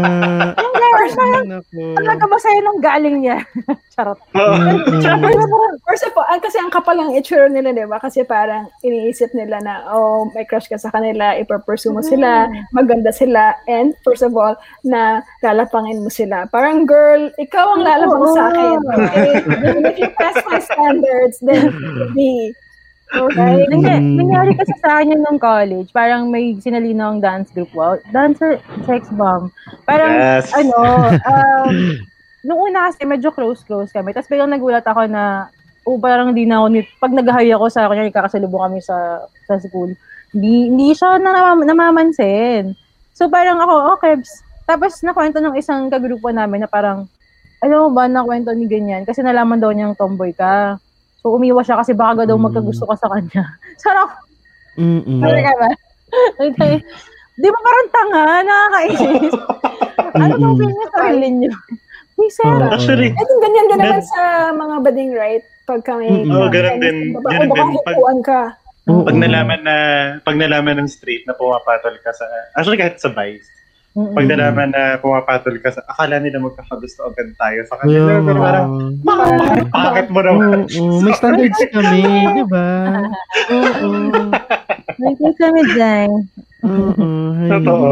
Talaga ba sa'yo nang galing niya? Charot. First of all, ah, kasi ang kapal ang itsura nila, di ba? Kasi parang iniisip nila na, oh, may crush ka sa kanila, ipapursue mo sila, maganda sila, and first of all, na lalapangin mo sila. Parang, girl, ikaw ang lalapang sa akin. Okay? And if you pass my standards, then be. Okay? Nangyari, Mm. nangyari kasi sa akin yun nung college, parang may sinalino ang dance group. Wow, dancer, sex bomb. Parang, Yes. ano, um, nung una kasi medyo close-close kami. Tapos biglang nagulat ako na, oh, parang hindi na ako, ni- pag nag-hire ako sa kanya, kakasalubong kami sa sa school, hindi, hindi siya na, namamansin. So parang ako, okay. Tapos nakwento ng isang kagrupo namin na parang, alam mo ba, nakwento ni ganyan, kasi nalaman daw niyang tomboy ka. So umiwas siya kasi baka daw Mm. magkagusto ka sa kanya. Sarap, Mm-mm. talaga ba? Okay. Di ba parang tanga, nakakainis? ano ba sa sarili niyo? May sarap. Actually, At ganyan din naman sa mga bading, right? Pag kami, Mm-mm. Oo, ganun din. Baka, Ganun din. Pag- ka. Oo. pag nalaman na, pag nalaman ng straight na pumapatol ka sa, actually kahit sa vice, Mm-mm. pag nalaman na pumapatol ka sa, akala nila magkakagusto agad tayo sa kanila. Pero parang, bakit, mo naman? Oo, may standards kami, di ba? Oo. May kami dyan. Oo. Totoo.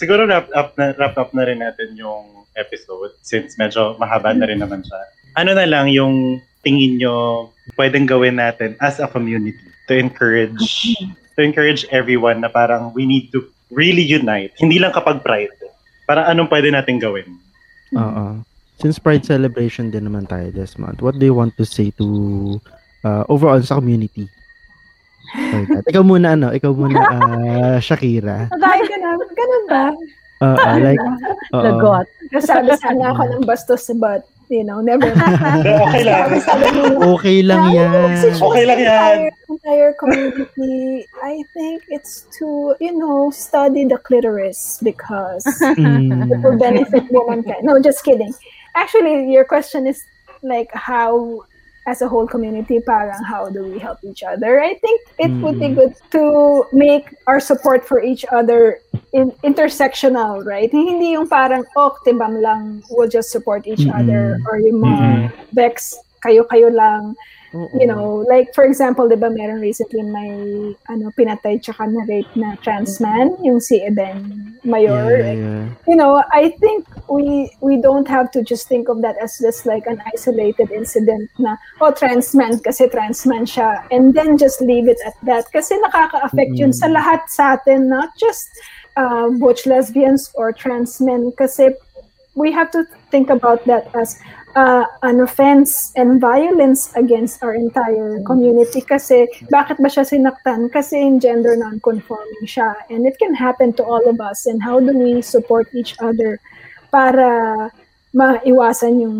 Siguro wrap up na wrap up na rin natin yung episode since medyo mahaba na rin naman siya. Ano na lang yung tingin nyo pwedeng gawin natin as a community to encourage to encourage everyone na parang we need to really unite. Hindi lang kapag pride. Para anong pwede natin gawin? Oo. Since Pride celebration din naman tayo this month, what do you want to say to uh, overall sa community? God. Ikaw muna, ano? Ikaw muna, ah, Shakira. Ay, ganun, ganun ba? Oo, like, oo. Lagot. Sabi sana ako ng bastos but, you know, never. Okay lang. Okay lang yan. Okay lang yan. Entire, entire community, I think it's to, you know, study the clitoris because Mm. it will benefit womankind. No, just kidding. Actually, your question is like how, as a whole community, parang how do we help each other? I think it would be Mm. good to make our support for each other in, intersectional, right? Hindi yung parang, oh, timbang lang, we'll just support each Mm-mm. other or yung mga Mm-mm. Bex, kayo-kayo lang. Oo. You know, like for example, 'di ba meron recently may ano pinatay tsaka na rape na trans man, yung si Eben Mayor. Yeah, yeah. You know, I think we we don't have to just think of that as just like an isolated incident na oh trans man kasi trans man siya and then just leave it at that kasi nakaka-affect yun sa Mm. lahat sa atin, not just uh, butch lesbians or trans men kasi we have to think about that as uh, an offense and violence against our entire community kasi bakit ba siya sinaktan? Kasi in gender non-conforming siya and it can happen to all of us and how do we support each other para maiwasan yung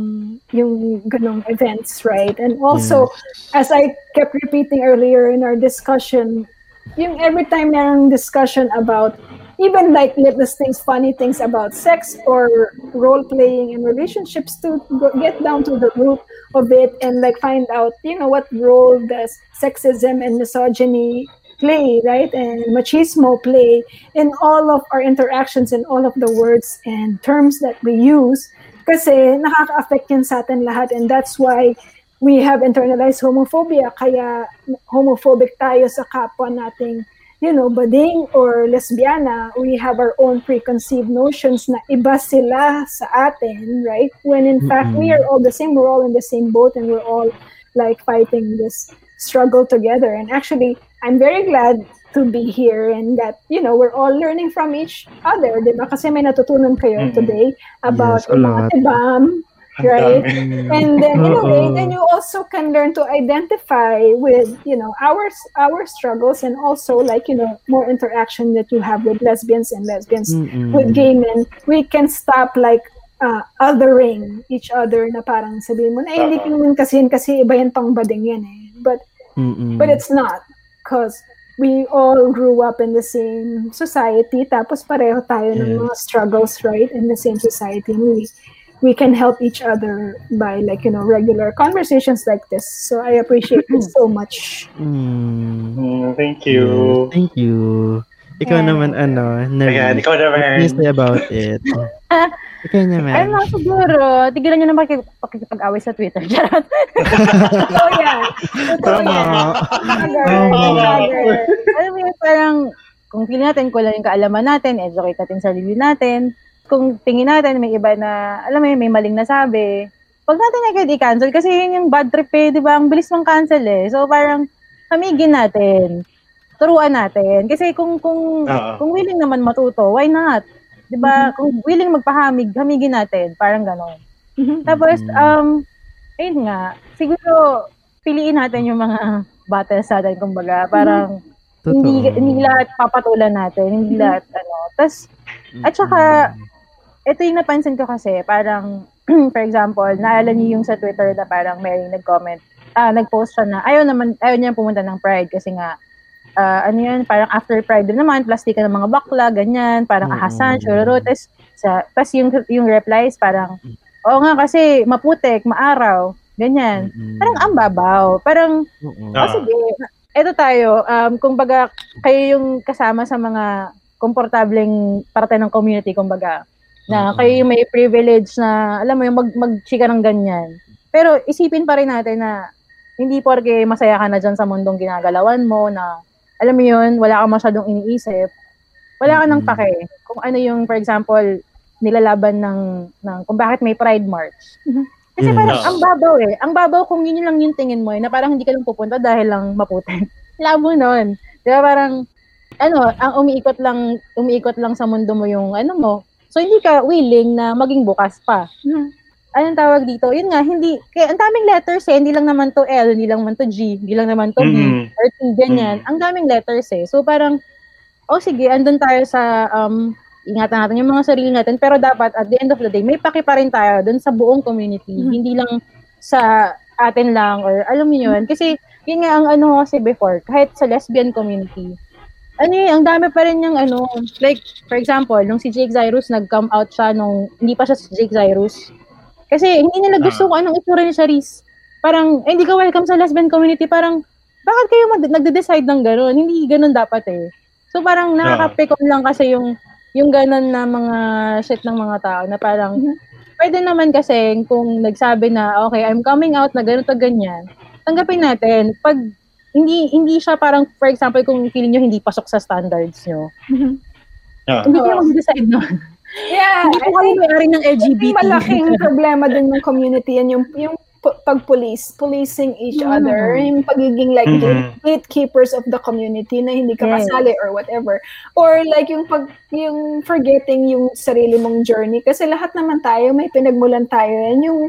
yung ganong events, right? And also, as I kept repeating earlier in our discussion, yung every time merong discussion about even like little things, funny things about sex or role playing in relationships to go, get down to the root of it and like find out, you know, what role does sexism and misogyny play, right? And machismo play in all of our interactions and all of the words and terms that we use. Kasi nakaka-affect yan sa atin lahat and that's why we have internalized homophobia. Kaya homophobic tayo sa kapwa nating you know, bading or lesbiana, we have our own preconceived notions na iba sila sa atin, right? When in fact, we are all the same, we're all in the same boat and we're all like fighting this struggle together. And actually, I'm very glad to be here and that, you know, we're all learning from each other, di ba? Kasi may natutunan kayo Mhm. today about Yes, mga tibam, right? dami. and then in a way Oo. then you also can learn to identify with you know our our struggles and also like you know more interaction that you have with lesbians and lesbians Mm-mm. with gay men we can stop like uh, othering each other na parang sabihin mo na "Ay, hindi ko naman kasi yun kasi iba yan pang bading yan eh but Mm-mm. but it's not because we all grew up in the same society tapos pareho tayo ng Yes. mga struggles right in the same society and we we can help each other by like you know regular conversations like this so i appreciate it so much Mm. Mm, thank you. Yes, thank you. Ikaw Yeah. naman, ano, Ayan, Nervy. ikaw What can you naman. say about it? Ikaw naman. Ayun lang siguro, tigilan nyo na makik- pakikipag-away sa Twitter. Charot. oh yeah Totoo Tama. yan. Alam mo yun, parang, kung feeling natin, kulang yung kaalaman natin, educate natin sa sarili natin. Kung tingin natin, may iba na, alam mo yun, may maling nasabi, wag natin agad i-cancel kasi yun yung bad trip eh, di ba? Ang bilis mang cancel eh. So parang, hamigin natin. Turuan natin. Kasi kung, kung, Oo. kung willing naman matuto, why not? Di ba? Kung willing magpahamig, hamigin natin. Parang ganon. Mhm. Tapos, Mm. um, ayun nga, siguro, piliin natin yung mga battles natin, kumbaga, parang, Totoo. hindi, hindi lahat papatulan natin, hindi Mhm. lahat, ano. Tapos, at saka, ito yung napansin ko kasi, parang, for example, naalala niyo yung sa Twitter na parang may nag-comment, ah, nag-post siya na, ayaw naman, ayaw niya pumunta ng Pride kasi nga, ah, ano yun, parang after Pride din naman, plastika ng mga bakla, ganyan, parang Oo. ahasan, churro, tapos, sa, tapos yung, yung replies, parang, oo nga kasi, maputek, maaraw, ganyan. Mm-mm. Parang ang babaw. Parang, Oo. oh, sige, eto tayo, um, kumbaga, kayo yung kasama sa mga komportableng parte ng community, kumbaga, na Oo. kayo yung may privilege na, alam mo yung mag, mag-chika ng ganyan. Pero isipin pa rin natin na hindi porke masaya ka na dyan sa mundong ginagalawan mo na, alam mo yun, wala ka masyadong iniisip, wala ka nang Mm. pake. Kung ano yung, for example, nilalaban ng, ng kung bakit may Pride March. Kasi Yes. parang Oo. ang babaw eh. Ang babaw kung yun lang yung tingin mo eh, na parang hindi ka lang pupunta dahil lang maputin. Labo nun. Di ba parang, ano, ang umiikot lang, umiikot lang sa mundo mo yung ano mo. So, hindi ka willing na maging bukas pa. Mhm. anong tawag dito? Yun nga, hindi, kaya ang daming letters eh, hindi lang naman to L, hindi lang naman to G, hindi lang naman to B, Mhm. or T, ganyan. Ang daming letters eh. So parang, oh sige, andun tayo sa, um, ingatan natin yung mga sarili natin, pero dapat at the end of the day, may paki pa rin tayo dun sa buong community, Mhm. hindi lang sa atin lang, or alam niyo yun. Kasi, yun nga ang ano kasi before, kahit sa lesbian community, ano yun, ang dami pa rin yung ano, like, for example, nung si Jake Zyrus, nag-come out siya nung, hindi pa siya si Jake Zyrus. Kasi hindi nila gusto Ah. kung anong itsura ni Charisse. Parang, eh, hindi ka welcome sa lesbian community. Parang, bakit kayo mag- nagde-decide ng gano'n? Hindi gano'n dapat eh. So parang nakakapikon lang kasi yung yung gano'n na mga shit ng mga tao na parang, Mhm. pwede naman kasi kung nagsabi na, okay, I'm coming out na gano'n ganyan, tanggapin natin. Pag hindi hindi siya parang, for example, kung feeling nyo hindi pasok sa standards nyo, Ah. hindi Oo. kayo mag-decide nun. Yeah, Hindi po kayo may-ari ng LGBT. Yung malaking problema din ng community yan, yung, yung pag-police, policing each Mm. other, yung pagiging like Mhm. gatekeepers of the community na hindi ka Yes. kasali or whatever. Or like yung pag yung forgetting yung sarili mong journey. Kasi lahat naman tayo may pinagmulan tayo. Yan yung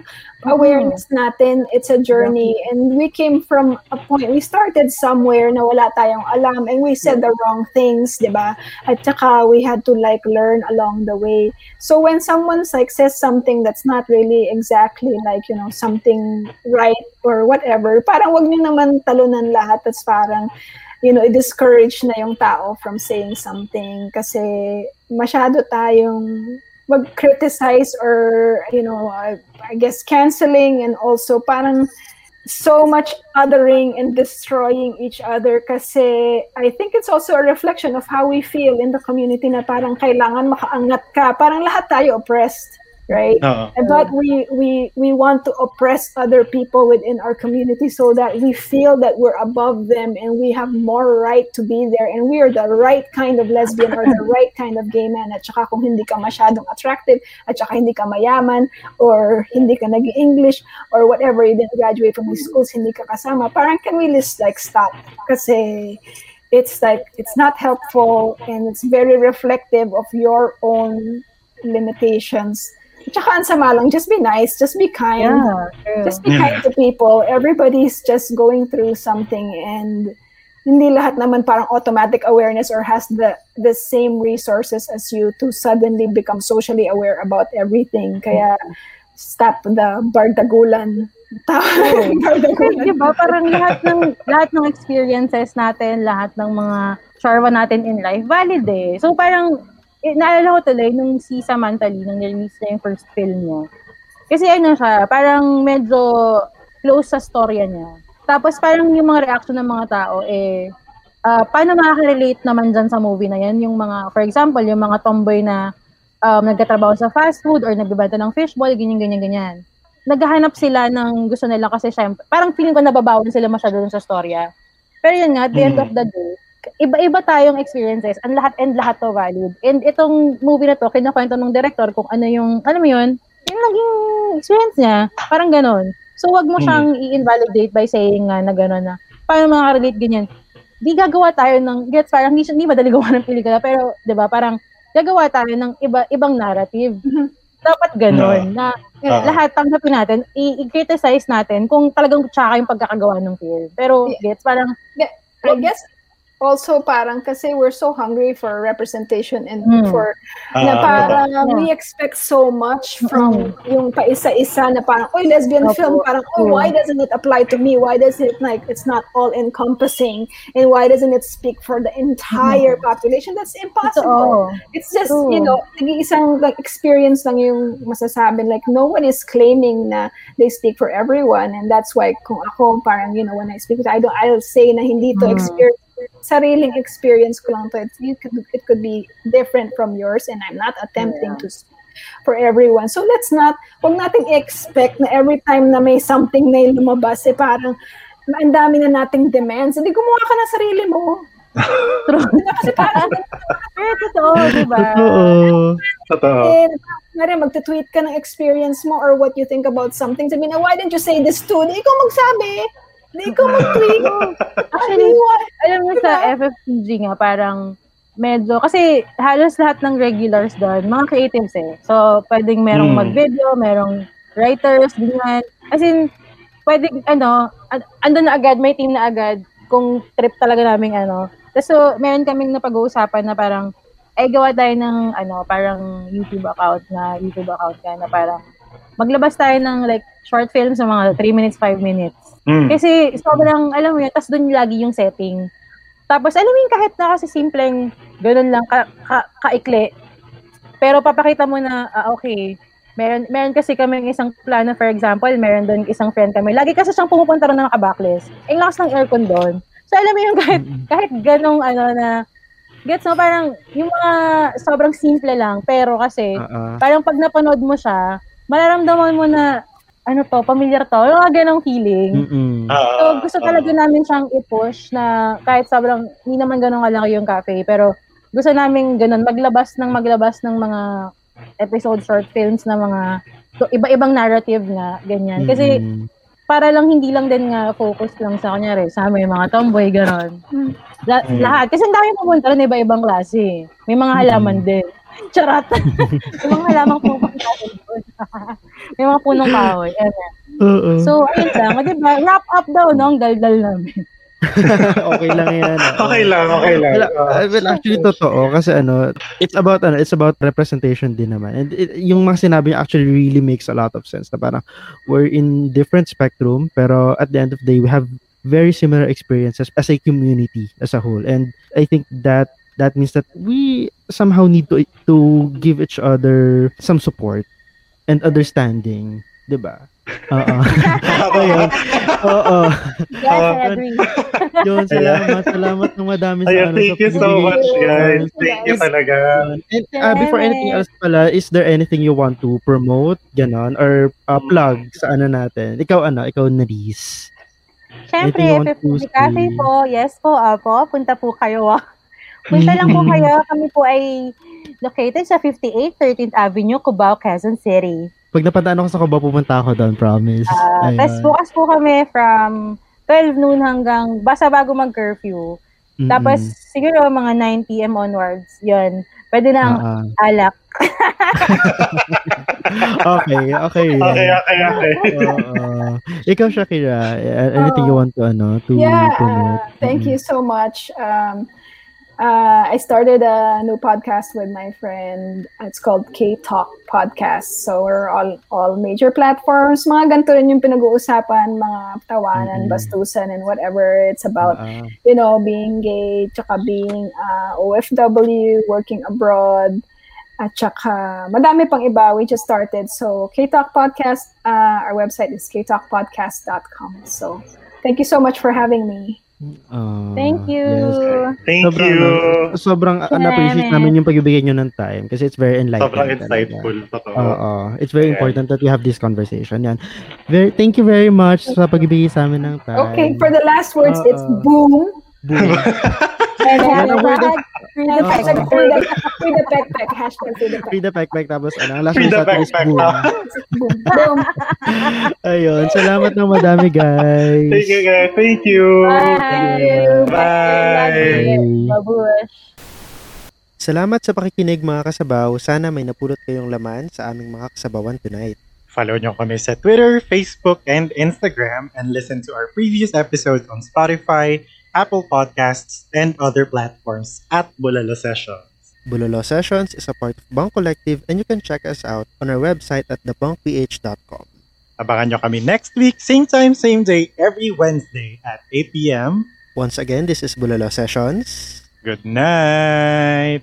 awareness natin. It's a journey. And we came from a point we started somewhere na wala tayong alam. And we said the wrong things, 'di ba? At saka we had to like learn along the way. So when someone's like says something that's not really exactly like, you know, something right or whatever, parang wag niyo naman talunan lahat. That's parang, you know, i-discourage na yung tao from saying something kasi masyado tayong mag-criticize or, you know, I, guess canceling and also parang so much othering and destroying each other kasi I think it's also a reflection of how we feel in the community na parang kailangan makaangat ka. Parang lahat tayo oppressed, right? Uh-huh. Oo. But we we we want to oppress other people within our community so that we feel that we're above them and we have more right to be there. And we are the right kind of lesbian or the right kind of gay man. At saka kung hindi ka masyadong attractive at saka hindi ka mayaman or hindi ka nag english or whatever you didn't graduate from these schools hindi ka kasama. Parang can we just like stop? Kasi it's like it's not helpful and it's very reflective of your own limitations Tsaka ang sama lang, just be nice, just be kind. Yeah. Just be Yeah. kind to people. Everybody's just going through something and hindi lahat naman parang automatic awareness or has the the same resources as you to suddenly become socially aware about everything. Kaya stop the bardagulan. Bardagulan. di ba, parang lahat ng, lahat ng experiences natin, lahat ng mga charwa natin in life, valid eh. So, parang, eh, naalala ko tuloy, nung si Samantha Lee, nung nirelease na yung first film niya. Kasi ano siya, parang medyo close sa storya niya. Tapos parang yung mga reaction ng mga tao, eh, ah, paano makaka-relate naman dyan sa movie na yan? Yung mga, for example, yung mga tomboy na um, nagtatrabaho sa fast food or nagbibenta ng fishball, ganyan, ganyan, ganyan naghahanap sila ng gusto nila kasi syempre, parang feeling ko nababawan sila masyado dun sa storya. Pero yun nga, at the end Mm. of the day, iba-iba tayong experiences, ang lahat and lahat to valid. And itong movie na to, kinukwento ng director kung ano yung, alam mo yun, yung naging experience niya, parang ganon. So, wag mo Mm. siyang i-invalidate by saying nga na gano'n na, paano makaka-relate ganyan. Di gagawa tayo ng, gets, parang hindi, hindi madali gawa ng pelikula, pero, di ba, parang gagawa tayo ng iba, ibang narrative. Mhm. Dapat ganon, na Ah. lahat tanggapin natin, i- i-criticize natin kung talagang tsaka yung pagkakagawa ng film. Pero, Yeah. gets, parang, I guess also parang kasi we're so hungry for representation and Mm. for Ah, na parang Yeah. we expect so much from yung paisa-isa na parang, oy, lesbian Opo. film, parang, oh, Mm. why doesn't it apply to me? Why does it, like, it's not all encompassing? And why doesn't it speak for the entire population? That's impossible. totoo. It's just, True. you know, nag-iisang like, experience lang yung masasabi. Like, no one is claiming na they speak for everyone. And that's why, kung ako, parang, you know, when I speak, I don't, I'll say na hindi to Mm. experience, sariling experience ko lang to. It, you could, it could be different from yours and I'm not attempting to speak for everyone. So let's not, huwag nating expect na every time na may something na lumabas, eh parang, ang dami na nating demands. Hindi gumawa ka ng sarili mo. True. Kasi parang Pero totoo, di ba? Totoo. Totoo. Nga rin, magta-tweet ka ng experience mo or what you think about something. Sabi na, why didn't you say this too? Di ikaw magsabi. Di ikaw mag-tweet. Actually, alam mo sa FFPG nga, parang medyo, kasi halos lahat ng regulars doon, mga creatives eh. So, pwedeng merong Mm. mag-video, merong writers, ganyan. As in, pwede, ano, an- andun na agad, may team na agad, kung trip talaga namin, ano. Tapos, so, meron kaming napag-uusapan na parang, ay gawa tayo ng, ano, parang YouTube account na, YouTube account ka na parang, maglabas tayo ng, like, short films sa mga 3 minutes, 5 minutes. Mm. Kasi sobrang, alam mo yun, tas doon lagi yung setting. Tapos, alam mo yun, kahit na kasi simpleng, ganun lang, ka, ka, kaikli. Pero papakita mo na, ah, okay, meron, meron kasi kami isang plano, for example, meron doon isang friend kami. Lagi kasi siyang pumupunta rin na naka-backlist. Ang lakas ng aircon doon. So, alam mo yung kahit, kahit ganong, ano, na, gets mo, parang, yung mga sobrang simple lang, pero kasi, ah. parang pag napanood mo siya, mararamdaman mo na, ano to, familiar to, yung mga ganong feeling. Mm-mm. Ah, So, gusto talaga namin siyang i-push na kahit sobrang, hindi naman ganun kalaki yung cafe, pero gusto namin ganun, maglabas ng maglabas ng mga episode short films na mga so, iba-ibang narrative nga, ganyan. Kasi Mm-mm. para lang hindi lang din nga focus lang sa kanya sa amin, mga tomboy, gano'n. Mm. La- Mm. Lahat. Kasi ang dami pumunta rin, iba-ibang klase. May mga halaman din. Charot. May mga halamang pumunta rin doon. May mga punong kahoy. Oo. So, ayun lang. O, diba? Wrap up daw, no? Ang daldal namin. okay lang yan. okay lang, okay lang. Well, well, actually totoo kasi ano, it's about ano, it's about representation din naman. And it, yung mga sinabi niya actually really makes a lot of sense. Na parang we're in different spectrum pero at the end of the day we have very similar experiences as a community as a whole. And I think that that means that we somehow need to to give each other some support and understanding, 'di ba? Oo. Ayun. Oo. Yes, I agree. Yun, salamat. Salamat ng madami sa Ayun, ano, thank you so much, guys. Thank you talaga. And uh, before anything else pala, is there anything you want to promote, ganon, or uh, plug sa ano natin? Ikaw ano, ikaw Naris. Siyempre, to Cafe po. Yes po, apo. Punta po kayo. ah. Punta lang po kayo. Kami po ay located sa 58 13th Avenue, Cubao, Quezon City. Pag napadaan ako sa Cubao, pupunta ako doon, promise. Uh, Ayun. Tapos bukas po kami from 12 noon hanggang basta bago mag-curfew. Mm-mm. Tapos siguro mga 9 p.m. onwards, yun. Pwede na ang Ah, alak. ah. okay, okay. Okay, okay, okay. Oo. ikaw Shakira, anything you want to ano, to yeah, promote? uh, thank you so much. Um, uh, I started a new podcast with my friend. It's called K Talk Podcast. So we're all all major platforms. Mga ganito rin yung pinag-uusapan, mga tawanan, Mm-mm. bastusan, and whatever. It's about Ah, you know, being gay, tsaka being uh, OFW, working abroad, at tsaka madami pang iba. We just started. So, K-Talk Podcast, uh, our website is ktalkpodcast.com. So, thank you so much for having me. Ah, Thank you. yes. Thank Sobrang, you. ano, sobrang uh, na-appreciate Salamat. namin yung pagbibigay nyo ng time kasi it's very enlightening. Sobrang insightful. Totoo. Oo. It's very Ayan. important that we have this conversation. Yan. Very, thank you very much sa pagbibigay sa amin ng time. Okay, for the last words, it's Uh-uh. boom. Boom. And hashtag free the peck. Hashtag free the, free the peck peck. Hashtag free the Free peck the pack pack tapos ano, ang last Free natin is boom. Ah. boom. Boom. Ayun. Salamat ng madami, guys. Thank you, guys. Thank you. Bye. Bye. Babush. Salamat sa pakikinig mga kasabaw. Sana may napulot kayong laman sa aming mga kasabawan tonight. Follow nyo kami sa Twitter, Facebook, and Instagram and listen to our previous episodes on Spotify, Apple Podcasts, and other platforms at Bulalo Sessions. Bulolo Sessions is a part of Bunk Collective and you can check us out on our website at thebunkph.com. Abangan nyo kami next week, same time, same day, every Wednesday at 8 p.m. Once again, this is Bulolo Sessions. Good night!